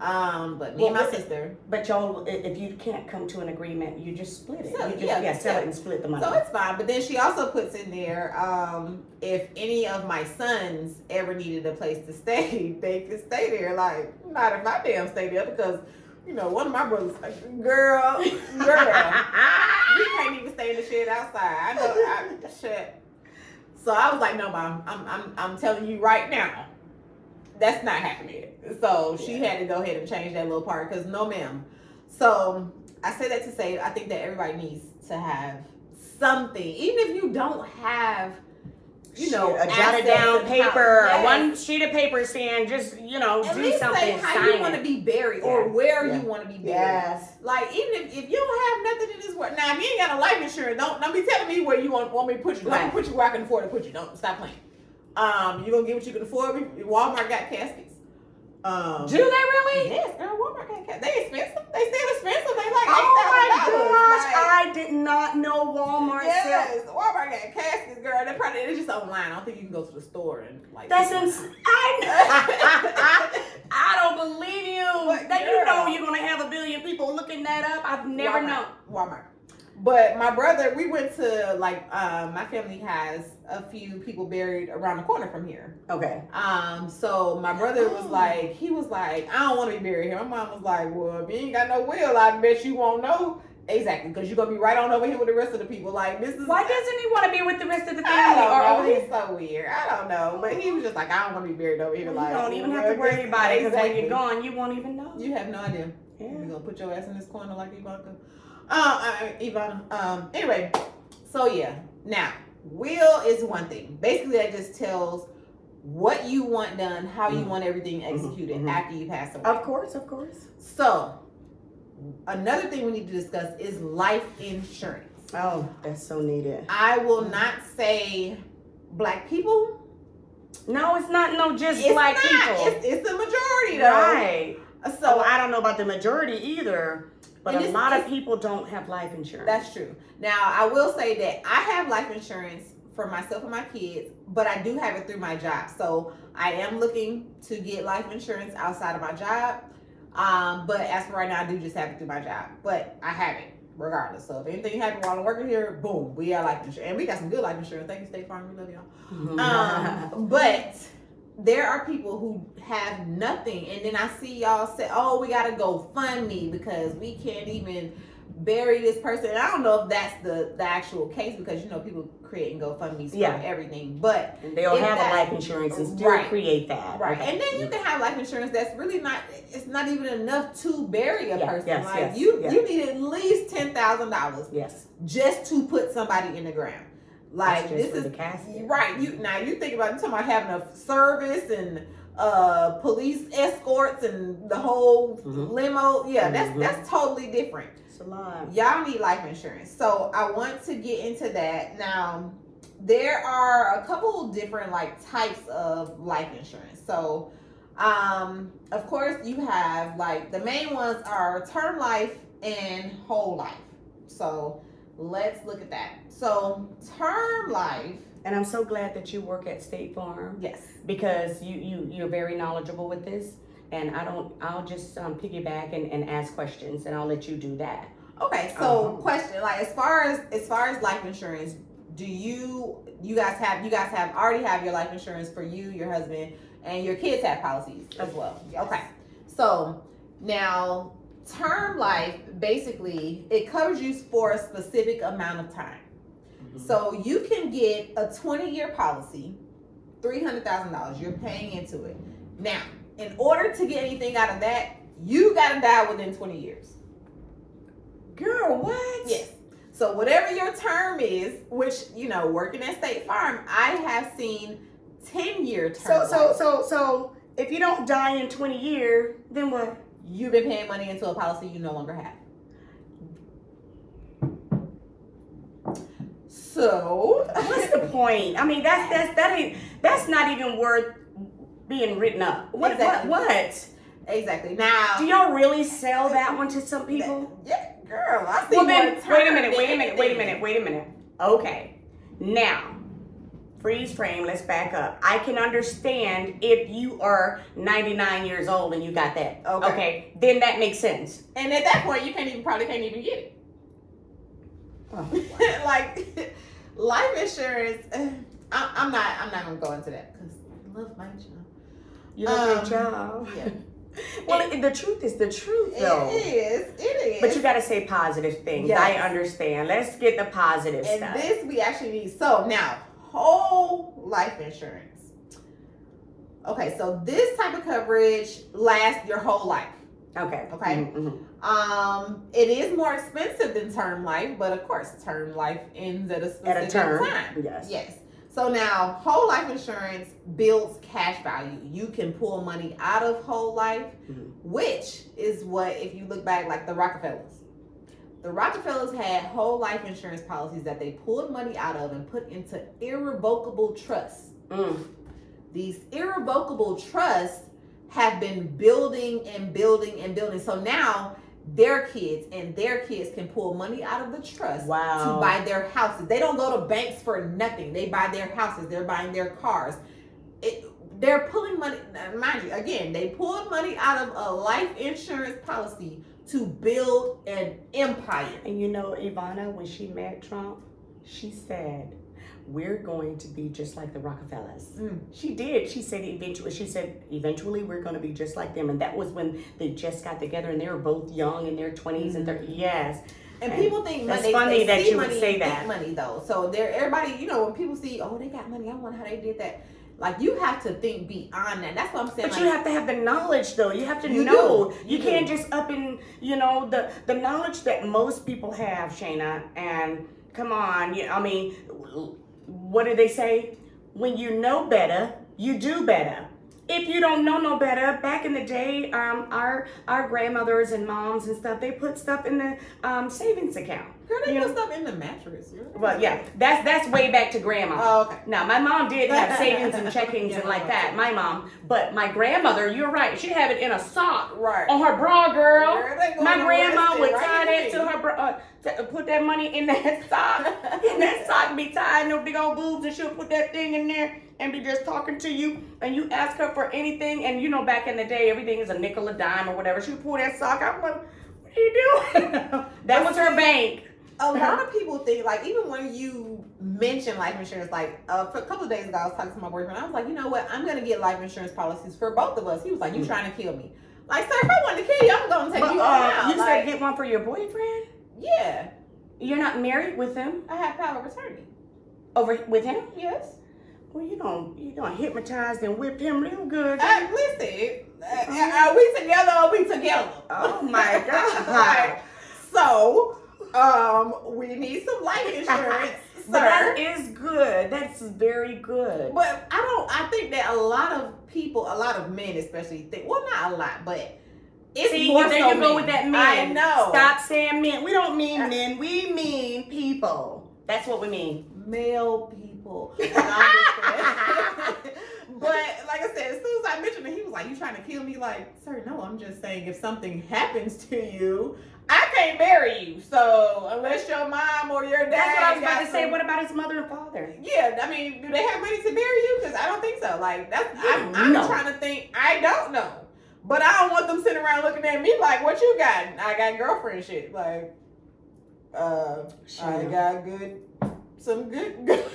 B: Um, but me and my sister.
A: But y'all, i- if you can't come to an agreement, you just split it.
B: Sell
A: you just
B: yeah,
A: yeah, sell it and split the money.
B: So it's fine. But then she also puts in there, um, if any of my sons ever needed a place to stay, [LAUGHS] they could stay there. Like, not if I damn stay there because, you know, one of my brothers, like, girl, [LAUGHS] girl, we can't even stay in the shed outside. I know, I, shit. So I was like, no, mom, I'm, I'm, I'm telling you right now, that's not happening. So she
A: Yeah.
B: had to go ahead and change that little part because no, ma'am. So I say that to say I think that everybody needs to have something, even if you don't have, you know,
A: a jotted down paper,
B: Yes.
A: one sheet of paper saying just you know
B: At
A: do
B: least
A: something,
B: say how
A: sign
B: you want to be buried or
A: Yeah.
B: where
A: Yeah.
B: you want to be buried.
A: Yes.
B: Like even if, if you don't have nothing in this world, now if you ain't got a life insurance, don't don't be telling me where you want want me to put you. Let me put you where I can afford to put you. Don't stop playing. Um, you're gonna get what you can afford. Walmart got caskets. Um,
A: Do they really?
B: Yes, girl, Walmart got caskets. They expensive. They still expensive. They like
A: Oh my
B: $8,000.
A: gosh!
B: Like,
A: I did not know Walmart.
B: Yes, Walmart got caskets, girl. They probably it's just online. I don't think you can go to the store and like.
A: That's ins-
B: one.
A: I, [LAUGHS] I don't believe you.
B: But
A: that you know you're gonna have a billion people looking that up. I've never
B: Walmart.
A: known.
B: Walmart. But my brother, we went to like um, my family has a few people buried around the corner from here.
A: Okay.
B: Um, so my brother was
A: Oh.
B: like, he was like, I don't want to be buried here. My mom was like, Well, if you ain't got no will, I bet you won't know exactly because you're gonna be right on over here with the rest of the people. Like this is
A: Why doesn't he want to be with the rest of the
B: I
A: family
B: don't
A: or
B: know.
A: over here?
B: He's so weird. I don't know, but he was just like, I don't want to be buried over here. Like you
A: don't even have to worry about it because when you're gone, you won't even know.
B: You have no idea.
A: Yeah.
B: You gonna put your ass in this corner like Ivanka? Uh, uh Ivana. Um. Anyway, so yeah. Now, will is one thing. Basically, that just tells what you want done, how you
A: Mhm.
B: want everything
A: Mhm,
B: executed
A: mhm.
B: after you pass away.
A: Of course, of course.
B: So, another thing we need to discuss is life insurance.
A: Oh, that's so needed.
B: I will not say black people.
A: No, it's not no just
B: It's
A: black
B: not.
A: people.
B: It's, it's the majority though.
A: right.
B: So
A: So I don't know about the majority either, but
B: And
A: a lot of people don't have life insurance.
B: That's true. Now, I will say that I have life insurance for myself and my kids, but I do have it through my job. So I am looking to get life insurance outside of my job. Um, but as for right now, I do just have it through my job. But I have it regardless. So if anything happens while I'm working here, boom, we got life insurance. And we got some good life insurance. Thank you, State Farm. We love y'all. [LAUGHS] Um, but there are people who have nothing, and then I see y'all say, "Oh, we gotta go fund me because we can't even bury this person. And I don't know if that's the the actual case because you know people create creating GoFundMe's
A: Yeah.
B: for everything, but
A: And they
B: don't
A: have
B: that-
A: a life insurance and still
B: Right.
A: create that.
B: right.
A: Okay.
B: And then you can have life insurance that's really not. It's not even enough to bury a
A: Yeah,
B: person.
A: yes,
B: like
A: yes,
B: you,
A: yeah.
B: you need at least ten thousand dollars
A: Yes.
B: just to put somebody in the ground. Like
A: That's
B: this is right. You now you think about you talking about having a service and uh police escorts and the whole
A: Mhm.
B: limo. Yeah, that's
A: Mhm.
B: that's totally different.
A: It's a lot.
B: Y'all need life insurance. So I want to get into that. Now, there are a couple different like types of life insurance. So um of course you have like the main ones are term life and whole life. So let's look at that. So term life,
A: And I'm so glad that you work at State Farm
B: yes.
A: because you you you're very knowledgeable with this. And I don't. I'll just um, piggyback and, and ask questions, and I'll let you do that.
B: Okay, so
A: Uh-huh.
B: question like as far as as far as life insurance, do you you guys have you guys have already have your life insurance for you, your husband, and your kids have policies as well.
A: Yes.
B: Okay. So now term life basically it covers you for a specific amount of time.
A: Mm-hmm.
B: So you can get a 20 year policy, $300,000. You're paying into it. Now, in order to get anything out of that, you got to die within 20 years.
A: Girl, what?
B: Yes. So whatever your term is, which you know, working at State Farm, I have seen ten year
A: So
B: term.
A: so
B: life.
A: so so if you don't die in 20 years, then what?
B: You've been paying money into a policy you no longer have. So
A: What's the [LAUGHS] point? I mean, that's that's that ain't that's not even worth being written up. What
B: Exactly.
A: what what?
B: exactly now.
A: Do y'all really sell that one to some people?
B: Yeah, girl. I see
A: Well then, wait a minute, wait a minute, wait a minute, wait a minute. Okay, now, freeze frame. Let's back up. I can understand if you are 99 years old and you got that.
B: Okay.
A: Okay, then that makes sense.
B: And at that point, you can't even probably can't even get it.
A: Oh, [LAUGHS]
B: like life insurance. [SIGHS] I, I'm not. I'm not gonna go into that because I love my job.
A: You a
B: Um,
A: good job.
B: Yeah. [LAUGHS]
A: Well, it, the truth is the truth, though.
B: It is. It is.
A: But you got to say positive things.
B: Yes.
A: I understand. Let's get the positive
B: and
A: stuff.
B: this we actually need. So now, whole life insurance. Okay, so this type of coverage lasts your whole life.
A: okay.
B: Okay.
A: Mhm, mhm.
B: Um, it is more expensive than term life, but of course, term life ends at a specific
A: At a term.
B: time.
A: Yes.
B: Yes. So now, whole life insurance builds cash value. You can pull money out of whole life,
A: Mhm.
B: which is what, if you look back, like the Rockefellers. The Rockefellers had whole life insurance policies that they pulled money out of and put into irrevocable trusts.
A: Mm.
B: These irrevocable trusts have been building and building and building. So now their kids and their kids can pull money out of the trust
A: Wow.
B: to buy their houses. They don't go to banks for nothing. They buy their houses. They're buying their cars. It, they're pulling money. Mind you, again, they pulled money out of a life insurance policy to build an empire.
A: And you know, Ivana, when she met Trump, she said, "We're going to be just like the Rockefellers."
B: Mm.
A: She did. She said eventually. She said eventually we're going to be just like them, and that was when they just got together, and they were both young in their 20s and 30s. Yes.
B: And,
A: And
B: people think
A: that's
B: money.
A: funny
B: they
A: that you would say that.
B: money though. So they're everybody. You know, when people see, oh, they got money. I wonder how they did that. Like you have to think beyond that. That's what I'm saying.
A: But
B: like,
A: you have to have the knowledge, though. You have to
B: You
A: know.
B: do.
A: You,
B: You
A: can't
B: do.
A: just up in, you know, the the knowledge that most people have, Shaina. And come on, you, I mean, what do they say? When you know better, you do better. If you don't know no better, back in the day, um, our our grandmothers and moms and stuff, they put stuff in the um, savings account.
B: Girl, they
A: you
B: put
A: know-
B: stuff in the mattress. You're-
A: Well, yeah, that's that's way back to grandma.
B: Oh, okay.
A: Now, my mom did have [LAUGHS] savings and checkings
B: Yeah,
A: and like that, my mom. But my grandmother, you're right, she'd have it in a sock
B: Right.
A: on her bra, girl.
B: Girl,
A: My grandma would
B: right
A: tie that to her bra, uh, to put that money in that [LAUGHS] sock. and that [LAUGHS] sock be tied no big old boobs, and she'll put that thing in there and be just talking to you. And you ask her for anything, and you know, back in the day, everything is a nickel, a dime, or whatever. She would pull that sock out. What, what are you doing? that was her bank.
B: A lot of people think like even when you mention life insurance like uh, a couple of days ago i was talking to my boyfriend i was like you know what i'm gonna get life insurance policies for both of us he was like you
A: Mm.
B: trying to kill me like sir if i wanted to kill you i'm gonna take
A: But,
B: you
A: uh,
B: out
A: you
B: like,
A: said get one for your boyfriend?
B: Yeah,
A: You're not married with him
B: I have power of attorney.
A: over with him.
B: Yes.
A: Well, you don't you don't hypnotize and whip him real good.
B: Uh, listen, uh, are we together or are we together?
A: Oh my God. [LAUGHS]
B: Like, so, um, we need some life insurance, [LAUGHS]
A: But that
B: sir.
A: is good. That's very good.
B: But I don't. I think that a lot of people, a lot of men especially, think. Well, not a lot, but it's
A: See,
B: more
A: there
B: so
A: you go with that men.
B: I know.
A: Stop saying men. We don't mean men. We mean people. That's what we mean.
B: male people. No, I'm just kidding. but like I said, as soon as I mentioned it, he was like, "You trying to kill me?" Like, sir, no. I'm just saying, if something happens to you, I can't marry you. So unless your mom or your dad,
A: That's what I was about to say. What about his mother and father?
B: Yeah, I mean, do they have money to marry you? Because I don't think so. Like that's I'm, I'm
A: No.
B: trying to think. I don't know, but I don't want them sitting around looking at me like, "What you got?" I got girlfriend shit. Like, uh, I got good, some good. good. [LAUGHS] [LAUGHS]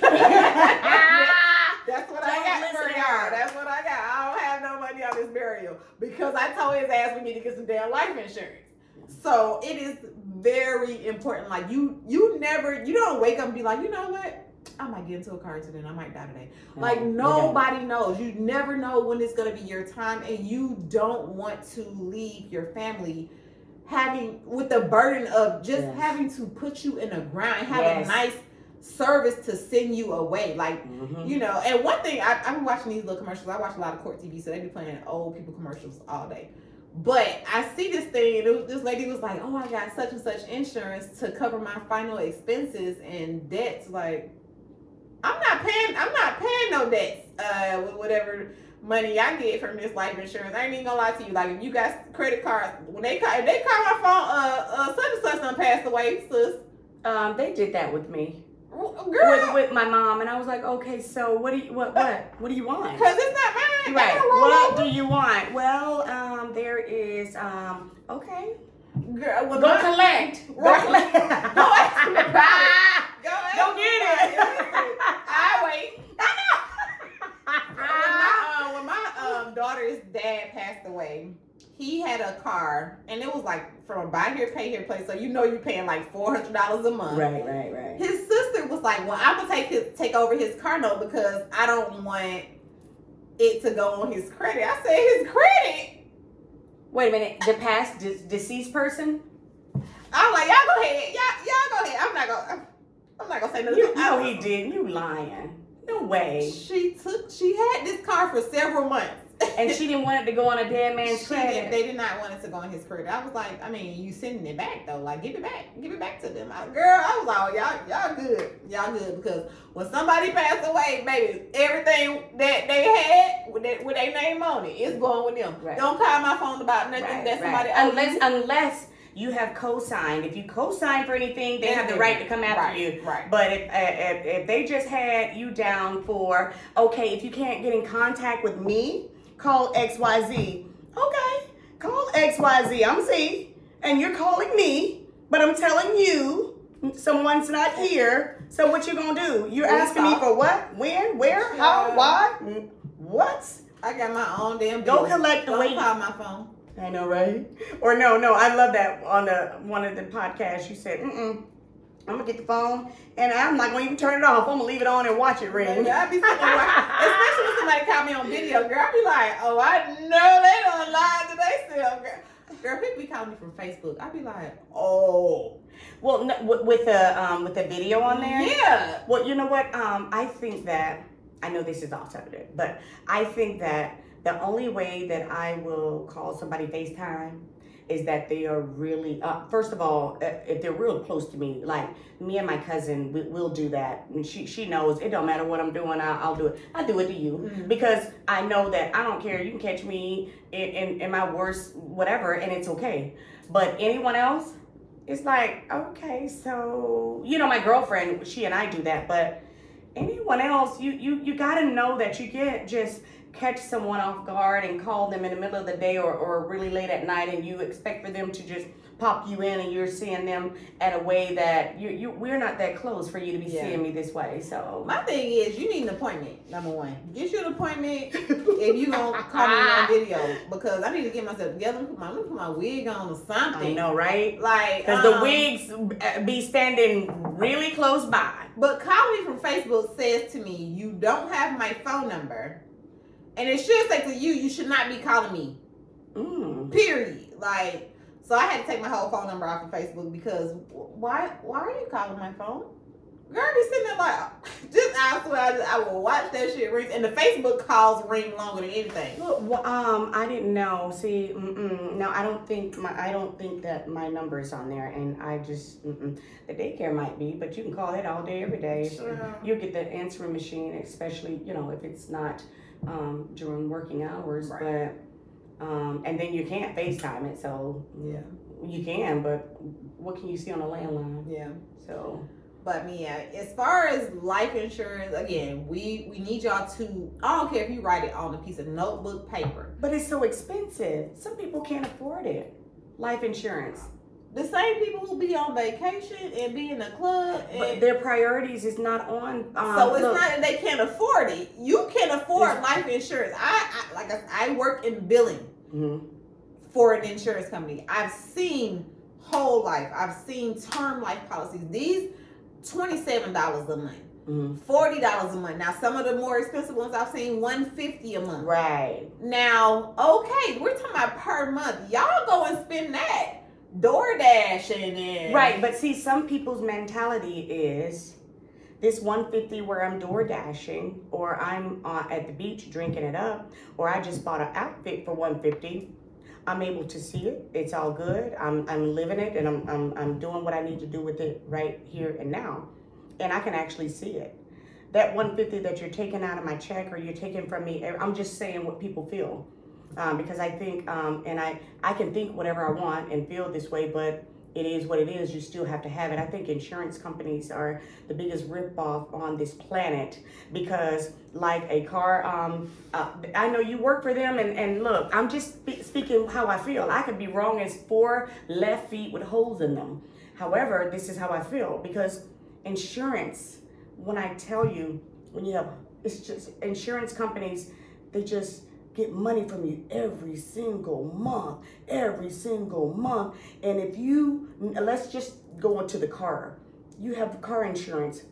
B: That's what I
A: Don't
B: got for y'all. That's what I got. I don't have no money on this burial because I told his ass we need to get some damn life insurance. So it is very important. Like you, you never, you don't wake up and be like, you know what? I might get into a car accident. I might die today. Like
A: you don't.
B: nobody knows. You never know when it's gonna be your time, and you don't want to leave your family having with the burden of just
A: Yes.
B: having to put you in a grind, have
A: Yes.
B: a nice service to send you away. Like
A: Mhm.
B: you know, and one thing I, I've been watching these little commercials. I watch a lot of court TV, so they be playing old people commercials all day. But I see this thing, and this lady was like, "Oh, I got such and such insurance to cover my final expenses and debts." Like, I'm not paying. I'm not paying no debts. Uh, with whatever money I get from this life insurance, I ain't even gonna lie to you. Like, if you got credit cards, when they call, if they call my phone, uh, uh, such and such done passed away, sis.
A: Um, they did that with me. With, with my mom, and I was like, okay, so what do you what what what do you want? [LAUGHS]
B: Cause it's not mine.
A: Right.
B: I
A: What do you want? Well, um, there is um. Okay.
B: Girl, when
A: Go
B: my-
A: collect. [LAUGHS] Go collect. [LAUGHS]
B: Go ask me about it. Go, ask
A: Go get it.
B: Listen, I wait. When my, uh, when my um, daughter's dad passed away, he had a car, and it was like from a buy here, pay here place. So you know you're paying like four hundred dollars a month.
A: Right, right, right.
B: His sister was like, "Well, I'm gonna take his take over his car note because I don't want it to go on his credit." I said, "His credit."
A: Wait a minute. The past de- deceased person?
B: I'm like, "Y'all go ahead, y'all y'all go ahead." I'm not gonna. I'm not gonna say nothing.
A: You know he didn't. You lying. No way.
B: She took. She had this car for several months,
A: And she didn't want it to go on a dead man's
B: She
A: credit.
B: did, they did not want it to go on his credit. I was like, I mean, you sending it back though. Like, give it back, give it back to them. I, girl, I was like, y'all, y'all good, y'all good because when somebody passed away, baby, everything that they had with their, with their name on it, it's going with them.
A: Right.
B: Don't call my phone about nothing
A: Right,
B: that
A: right.
B: somebody owes
A: Unless unless you have co-signed. If you co-sign for anything, they have the right to come after
B: right,
A: you.
B: Right.
A: But if, uh, if if they just had you down for okay, if you can't get in contact with me, call X Y Z. Okay, call X Y Z. I'm Z, and you're calling me, but I'm telling you someone's not here. So what you gonna do? You're
B: Please
A: asking me for what? When? Where? How? Why? What?
B: I got my own damn.
A: Go collect the
B: Don't call my phone.
A: I know, right? Or no, no, I love that on the one of the podcasts. You said, "Mm, I'm gonna get the phone, and I'm not gonna even turn it off. I'm gonna leave it on and watch it ring."
B: Baby, I be sitting there watching, especially when somebody call me on video, girl. I'd be like, oh, I know they don't lie to themselves, girl. Girl, people be calling me from Facebook. I'd be like, oh,
A: Well, no, with, with the um, with the video on there.
B: yeah.
A: Well, you know what? Um, I think that I know this is off subject, but I think that the only way that I will call somebody FaceTime is that they are really. Uh, first of all, uh, if they're real close to me, like me and my cousin, we, we'll do that. And she she knows it don't matter what I'm doing. I'll, I'll do it. I do it to you
B: Mhm.
A: because I know that I don't care. You can catch me in, in, in my worst whatever, and it's okay. But anyone else, it's like okay. So you know, my girlfriend, she and I do that, but anyone else, you you you got to know that you can't just catch someone off guard and call them in the middle of the day or, or really late at night and you expect for them to just pop you in and you're seeing them at a way that you, you we're not that close for you to be
B: Yeah.
A: seeing me this way. So
B: My thing is, you need an appointment. Number one, get you an appointment [LAUGHS] if you gonna call me on [LAUGHS] video because I need to get myself together. Put my, put my wig on or something.
A: I know, right?
B: Like,
A: Because the
B: um,
A: wigs uh, be standing really close by.
B: But calling me from Facebook says to me, you don't have my phone number, and it should say to you, you should not be calling me.
A: Mm.
B: Period. Like, so I had to take my whole phone number off of Facebook because why? Why are you calling my phone? Girl, be sitting there like, [LAUGHS] just I swear, I, just, I will watch that shit ring, and the Facebook calls ring longer than anything.
A: Look, well, um, I didn't know. See, mm-mm, no, I don't think my, I don't think that my number is on there, and I just, mm-mm. the daycare might be, but you can call it all day, every day.
B: Sure.
A: You'll get the answering machine, especially you know if it's not um, during working hours,
B: Right.
A: but um, and then you can't FaceTime it, so
B: Yeah,
A: you can, but what can you see on a landline?
B: yeah.
A: So
B: But yeah, as far as life insurance, again, we we need y'all to. I don't care if you write it on a piece of notebook paper.
A: But it's so expensive. Some people can't afford it. Life insurance.
B: The same people who be on vacation and be in the club,
A: But their priorities is not on. Um,
B: so it's
A: look,
B: not that they can't afford it. You can afford life insurance. I, I like I, I work in billing
A: Mhm.
B: for an insurance company. I've seen whole life. I've seen term life policies. These twenty seven dollars a month,
A: Mhm.
B: forty dollars a month. Now some of the more expensive ones I've seen one fifty a month.
A: Right.
B: Now, okay, we're talking about per month. Y'all go and spend that And then
A: Right. But see, some people's mentality is this 150 where I'm door dashing, or I'm uh, at the beach drinking it up, or I just bought an outfit for 150. I'm able to see it. It's all good. I'm, I'm living it and I'm, I'm, I'm doing what I need to do with it right here and now. And I can actually see it. That 150 that you're taking out of my check or you're taking from me, I'm just saying what people feel. Um, because I think, um, and I, I can think whatever I want and feel this way, but it is what it is. You still have to have it. I think insurance companies are the biggest ripoff on this planet because, like a car, um, uh, I know you work for them, and, and look, I'm just spe- speaking how I feel. I could be wrong as four left feet with holes in them. However, this is how I feel because insurance, when I tell you, when you have, it's just insurance companies, they just get money from you every single month, every single month. And if you, let's just go into the car, you have car insurance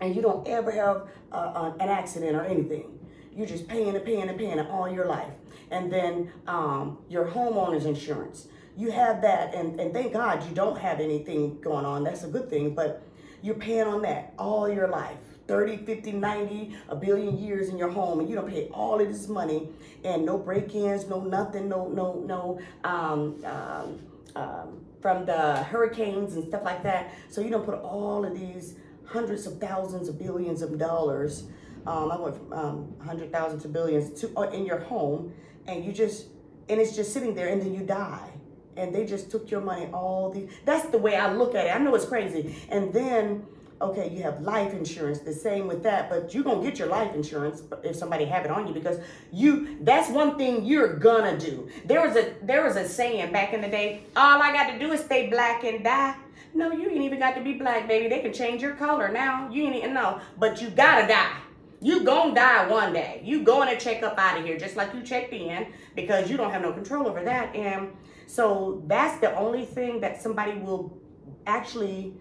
A: and you don't ever have uh, uh, an accident or anything. You're just paying and paying and paying all your life. And then um, your homeowner's insurance, you have that. And, and thank God you don't have anything going on. That's a good thing. But you're paying on that all your life 30, 50, 90, a billion years in your home, and you don't pay all of this money and no break ins, no nothing, no, no, no. Um, um, um, from the hurricanes and stuff like that. So you don't put all of these hundreds of thousands of billions of dollars. Um, I went from um, hundred thousand to billions to uh, in your home, and you just and it's just sitting there, and then you die, and they just took your money. All the that's the way I look at it. I know it's crazy, and then. Okay, you have life insurance, the same with that, but you're gonna get your life insurance if somebody have it on you because you that's one thing you're gonna do. There was a there was a saying back in the day, all I got to do is stay black and die. No, you ain't even got to be black, baby. They can change your color now. You ain't even know, but you gotta die. You gonna die one day. You going to check up out of here just like you checked in because you don't have no control over that. And so that's the only thing that somebody will actually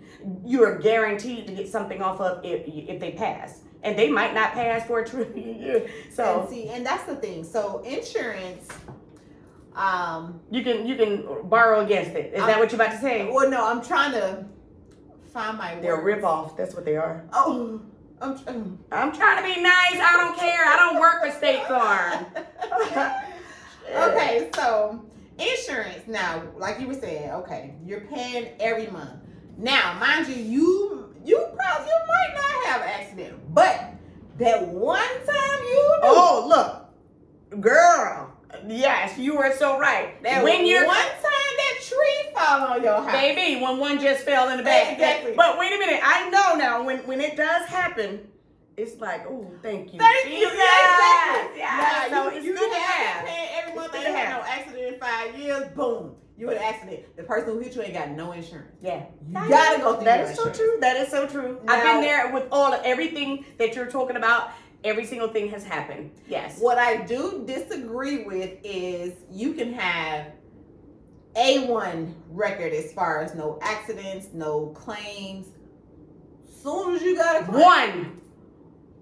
A: you're guaranteed to get something off of if if they pass. And they might not pass for a trillion years. So
B: and see, and that's the thing. So insurance, um,
A: you can you can borrow against it. Is that
B: I'm-
A: what you're about to say?
B: well, no, I'm trying to find my.
A: They're a rip off. That's what they are.
B: Oh, I'm. tr-
A: I'm trying to be nice. I don't care. I don't work for State Farm. [LAUGHS] [LAUGHS]
B: okay, so insurance. Now, like you were saying, okay, you're paying every month. Now, mind you, you you probably you might not have an accident, but that one time you
A: Oh, look, girl. Yes, you were so right.
B: that
A: when you're
B: one time that tree fall on your house.
A: baby, when one just fell in the back.
B: Exactly.
A: But wait a minute. I know now when when it does happen, it's like, oh, thank you.
B: Thank you. Yeah, exactly.
A: Yeah,
B: Now,
A: so
B: you,
A: it's
B: you
A: good to
B: have
A: have.
B: been every month
A: It's
B: and
A: good
B: you
A: to
B: had no accident in five years. Boom, you had an accident. The person who hit you ain't got no insurance.
A: Yeah.
B: You gotta go through
A: That is so true. That is so true. I've been there with all of everything that you're talking about. Every single thing has happened. Yes.
B: What I do disagree with is you can have A1 record as far as no accidents, no claims. Soon as you got a claim,
A: One.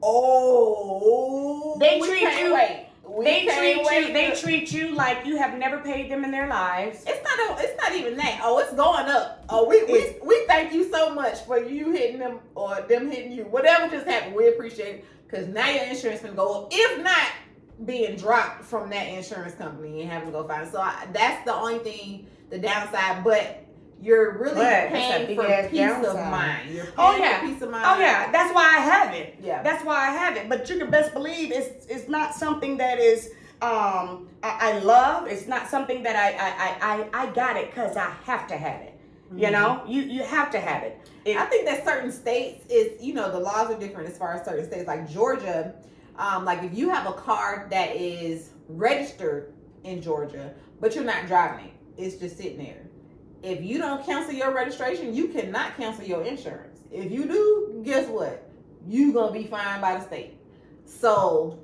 B: Oh,
A: They treat you-
B: Wait. We
A: They treat you. They
B: to-
A: treat you like you have never paid them in their lives.
B: It's not. A, It's not even that. Oh, it's going up. Oh, we we, we thank you so much for you hitting them or them hitting you. Whatever just happened, we appreciate it because now your insurance can go up. If not being dropped from that insurance company and having to go find. it. So I, that's the only thing, the downside. But you're really
A: But
B: paying for peace of mind. You're paying
A: Oh, yeah.
B: for peace of mind.
A: Oh yeah, that's why I have it.
B: yeah.
A: That's why I have it. But you can best believe it's it's not something that is um I, I love. It's not something that I I I I, I got it because I have to have it. You
B: Mhm.
A: know, you you have to have it. It-
B: I think that certain states is, you know, the laws are different as far as certain states. Like Georgia, um, like if you have a car that is registered in Georgia, but you're not driving it, it's just sitting there. If you don't cancel your registration, you cannot cancel your insurance. If you do, guess what? You gonna be fined by the state. So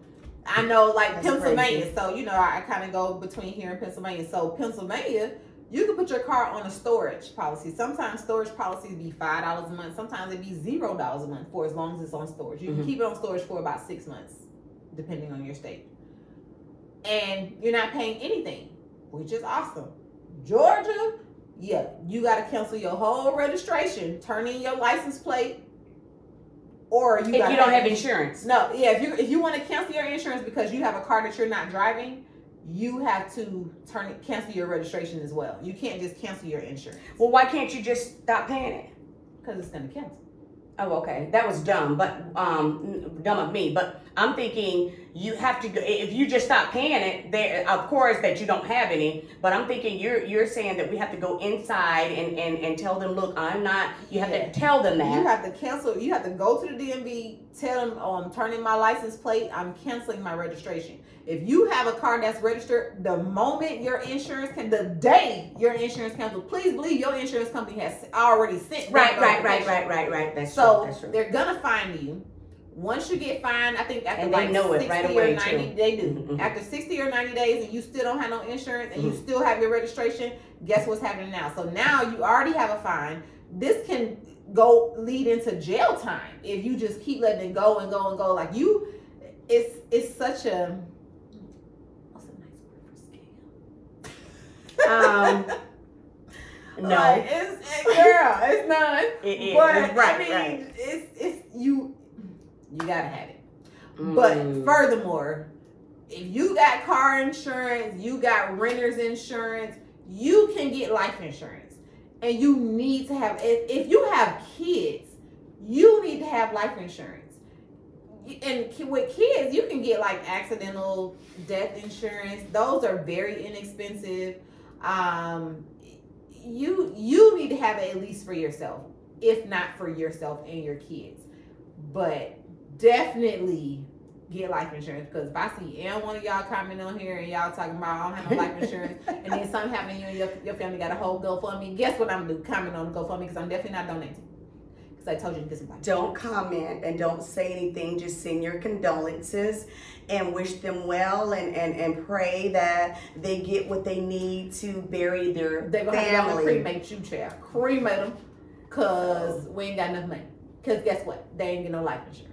B: I know like
A: That's
B: Pennsylvania.
A: crazy.
B: So you know I, I kind of go between here and Pennsylvania. So Pennsylvania, you can put your car on a storage policy. Sometimes storage policies be five dollars a month. Sometimes it be zero dollars a month for as long as it's on storage. You
A: Mhm.
B: can keep it on storage for about six months, depending on your state. And you're not paying anything, which is awesome. Georgia, yeah, you got to cancel your whole registration, turn in your license plate, or you
A: if you don't have insurance.
B: no, yeah. If you if you want to cancel your insurance because you have a car that you're not driving, you have to turn it cancel your registration as well. You can't just cancel your insurance
A: Well, why can't you just stop paying it?
B: because it's gonna cancel.
A: Oh, okay. That was dumb, but um, dumb of me. But I'm thinking you have to go. If you just stop paying it, there, of course, that you don't have any. But I'm thinking you're you're saying that we have to go inside and and and tell them, look, I'm not. You have
B: Yeah.
A: to tell them that.
B: You have to cancel. You have to go to the DMV, tell them, um, "Oh, I'm turning my license plate. I'm canceling my registration." If you have a car that's registered, the moment your insurance can, the day your insurance cancels, please believe your insurance company has already sent.
A: right, right, right, right, right, right. That's
B: So
A: true. That's true.
B: they're gonna find you. Once you get fined, I think after
A: And they
B: like
A: know it
B: 60
A: right
B: or 90,
A: too.
B: they do.
A: Mhm, mhm.
B: After 60 or 90 days and you still don't have no insurance and you
A: Mhm.
B: still have your registration, guess what's happening now? So now you already have a fine. This can go lead into jail time if you just keep letting it go and go and go. Like you it's it's such a what's a nice word for scam?
A: Um, [LAUGHS] no,
B: Like, it's, it, girl, it's not.
A: It is.
B: But
A: Right,
B: I mean,
A: right.
B: it's it's you. You gotta have it. But
A: Mm.
B: furthermore, if you got car insurance, you got renter's insurance, you can get life insurance, and you need to have. If, if you have kids, you need to have life insurance. And with kids, you can get like accidental death insurance. Those are very inexpensive. Um, you you need to have it at least for yourself, if not for yourself and your kids. But definitely get life insurance because if I see any one of y'all comment on here and y'all talking about I don't have no life insurance [LAUGHS] and then something happened to you and your, your family got a whole GoFundMe, guess what I'm gonna do? Comment on the GoFundMe because I'm definitely not donating. Because I told you to get some
A: Don't comment and don't say anything. Just send your condolences and wish them well and, and, and pray that they get what they need to bury their
B: They're gonna have to go and
A: family.
B: cremate you, child. Cremate them because we ain't got enough money. Because guess what? They ain't get no life insurance.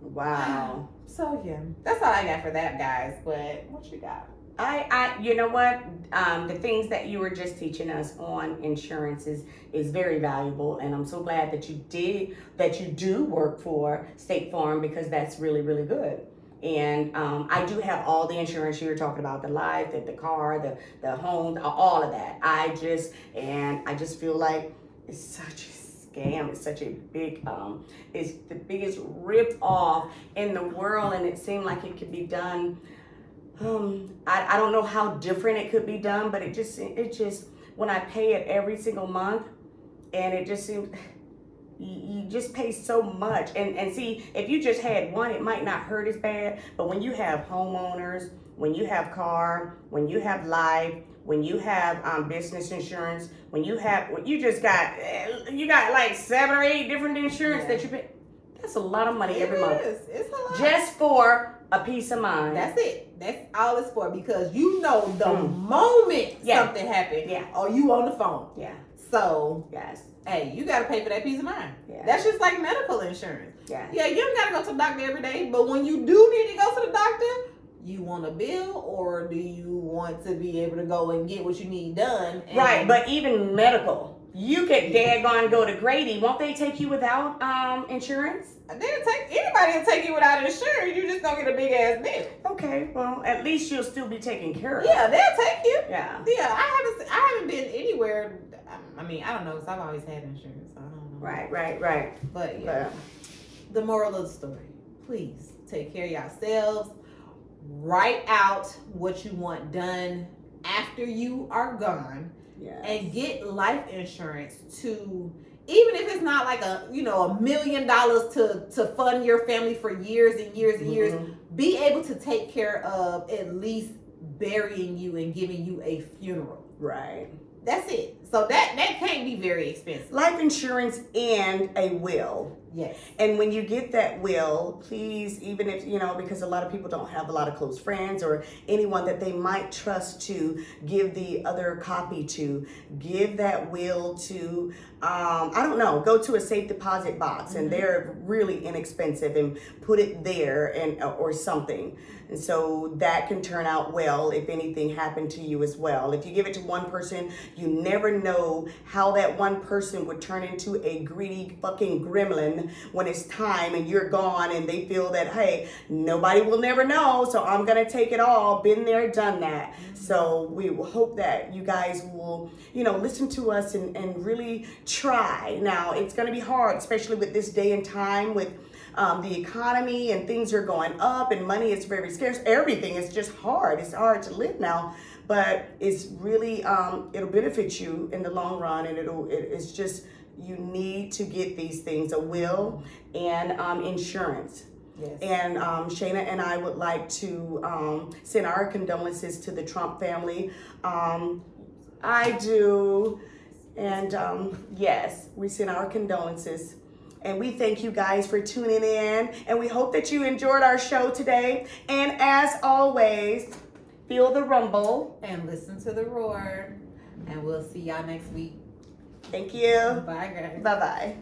A: Wow. [SIGHS]
B: So yeah, that's all I got for that, guys. But what you got?
A: I, I, you know what? Um, the things that you were just teaching us on insurance is, is very valuable, and I'm so glad that you did that you do work for State Farm because that's really, really good. And um, I do have all the insurance you were talking about the life, the, the car, the the home, all of that. I just and I just feel like it's such a scam. It's such a big, um, it's the biggest rip off in the world, and it seemed like it could be done um, I, I don't know how different it could be done, but it just it just when I pay it every single month, and it just seems [SIGHS] you, you just pay so much. And and see, if you just had one, it might not hurt as bad. But when you have homeowners, when you have car, when you have life, when you have um, business insurance, when you have, when you just got, eh, you got like seven or eight different insurance
B: Yeah.
A: that you pay. That's a lot of money
B: It
A: every month
B: is. It's a lot.
A: just for a peace of mind.
B: That's it. That's all it's for because you know the
A: Mm.
B: moment
A: Yeah.
B: something happened,
A: Yeah.
B: or you on the phone.
A: yeah.
B: So,
A: Yes.
B: hey, you got to pay for that peace of mind.
A: Yeah.
B: That's just like medical insurance.
A: Yeah.
B: Yeah, you don't got to go to the doctor every day, but when you do need to go to the doctor, you want a bill or do you want to be able to go and get what you need done?
A: Right, but even medical, you could daggone go to Grady. Won't they take you without um insurance?
B: They'll take anybody will take you without insurance. You just gonna get a big ass bill.
A: Okay, well at least you'll still be taken care of.
B: Yeah, they'll take you.
A: Yeah.
B: Yeah, I haven't. I haven't been anywhere. I mean, I don't know because I've always had insurance. So I don't know.
A: Right, right, right.
B: But yeah,
A: But
B: the moral of the story: please take care of yourselves. Write out what you want done after you are gone,
A: yeah.
B: and get life insurance to. Even if it's not like a you know a million dollars to to fund your family for years and years and years,
A: Mhm.
B: be able to take care of at least burying you and giving you a funeral.
A: Right.
B: That's it. So that that can't be very expensive.
A: Life insurance and a will.
B: Yes.
A: And when you get that will, please, even if, you know, because a lot of people don't have a lot of close friends or anyone that they might trust to give the other copy to, give that will to, um, I don't know, go to a safe deposit box and
B: Mhm.
A: they're really inexpensive and put it there and or something. And so that can turn out well if anything happened to you as well. If you give it to one person, you never know how that one person would turn into a greedy fucking gremlin when it's time and you're gone and they feel that, hey, nobody will never know, so I'm gonna take it all. Been there, done that. So we will hope that you guys will, you know, listen to us and, and really try. Now, it's gonna be hard, especially with this day and time with um, the economy and things are going up and money is very scarce. Everything is just hard. It's hard to live now, but it's really um, it'll benefit you in the long run, and it'll it, it's just you need to get these things: a will and um, insurance.
B: Yes.
A: And um, Shaina and I would like to um, send our condolences to the Trump family. Um, I do. And um, yes, we send our condolences. And we thank you guys for tuning in. And we hope that you enjoyed our show today. And as always, feel the rumble.
B: and listen to the roar. And we'll see y'all next week.
A: Thank you.
B: Bye, guys.
A: Bye bye.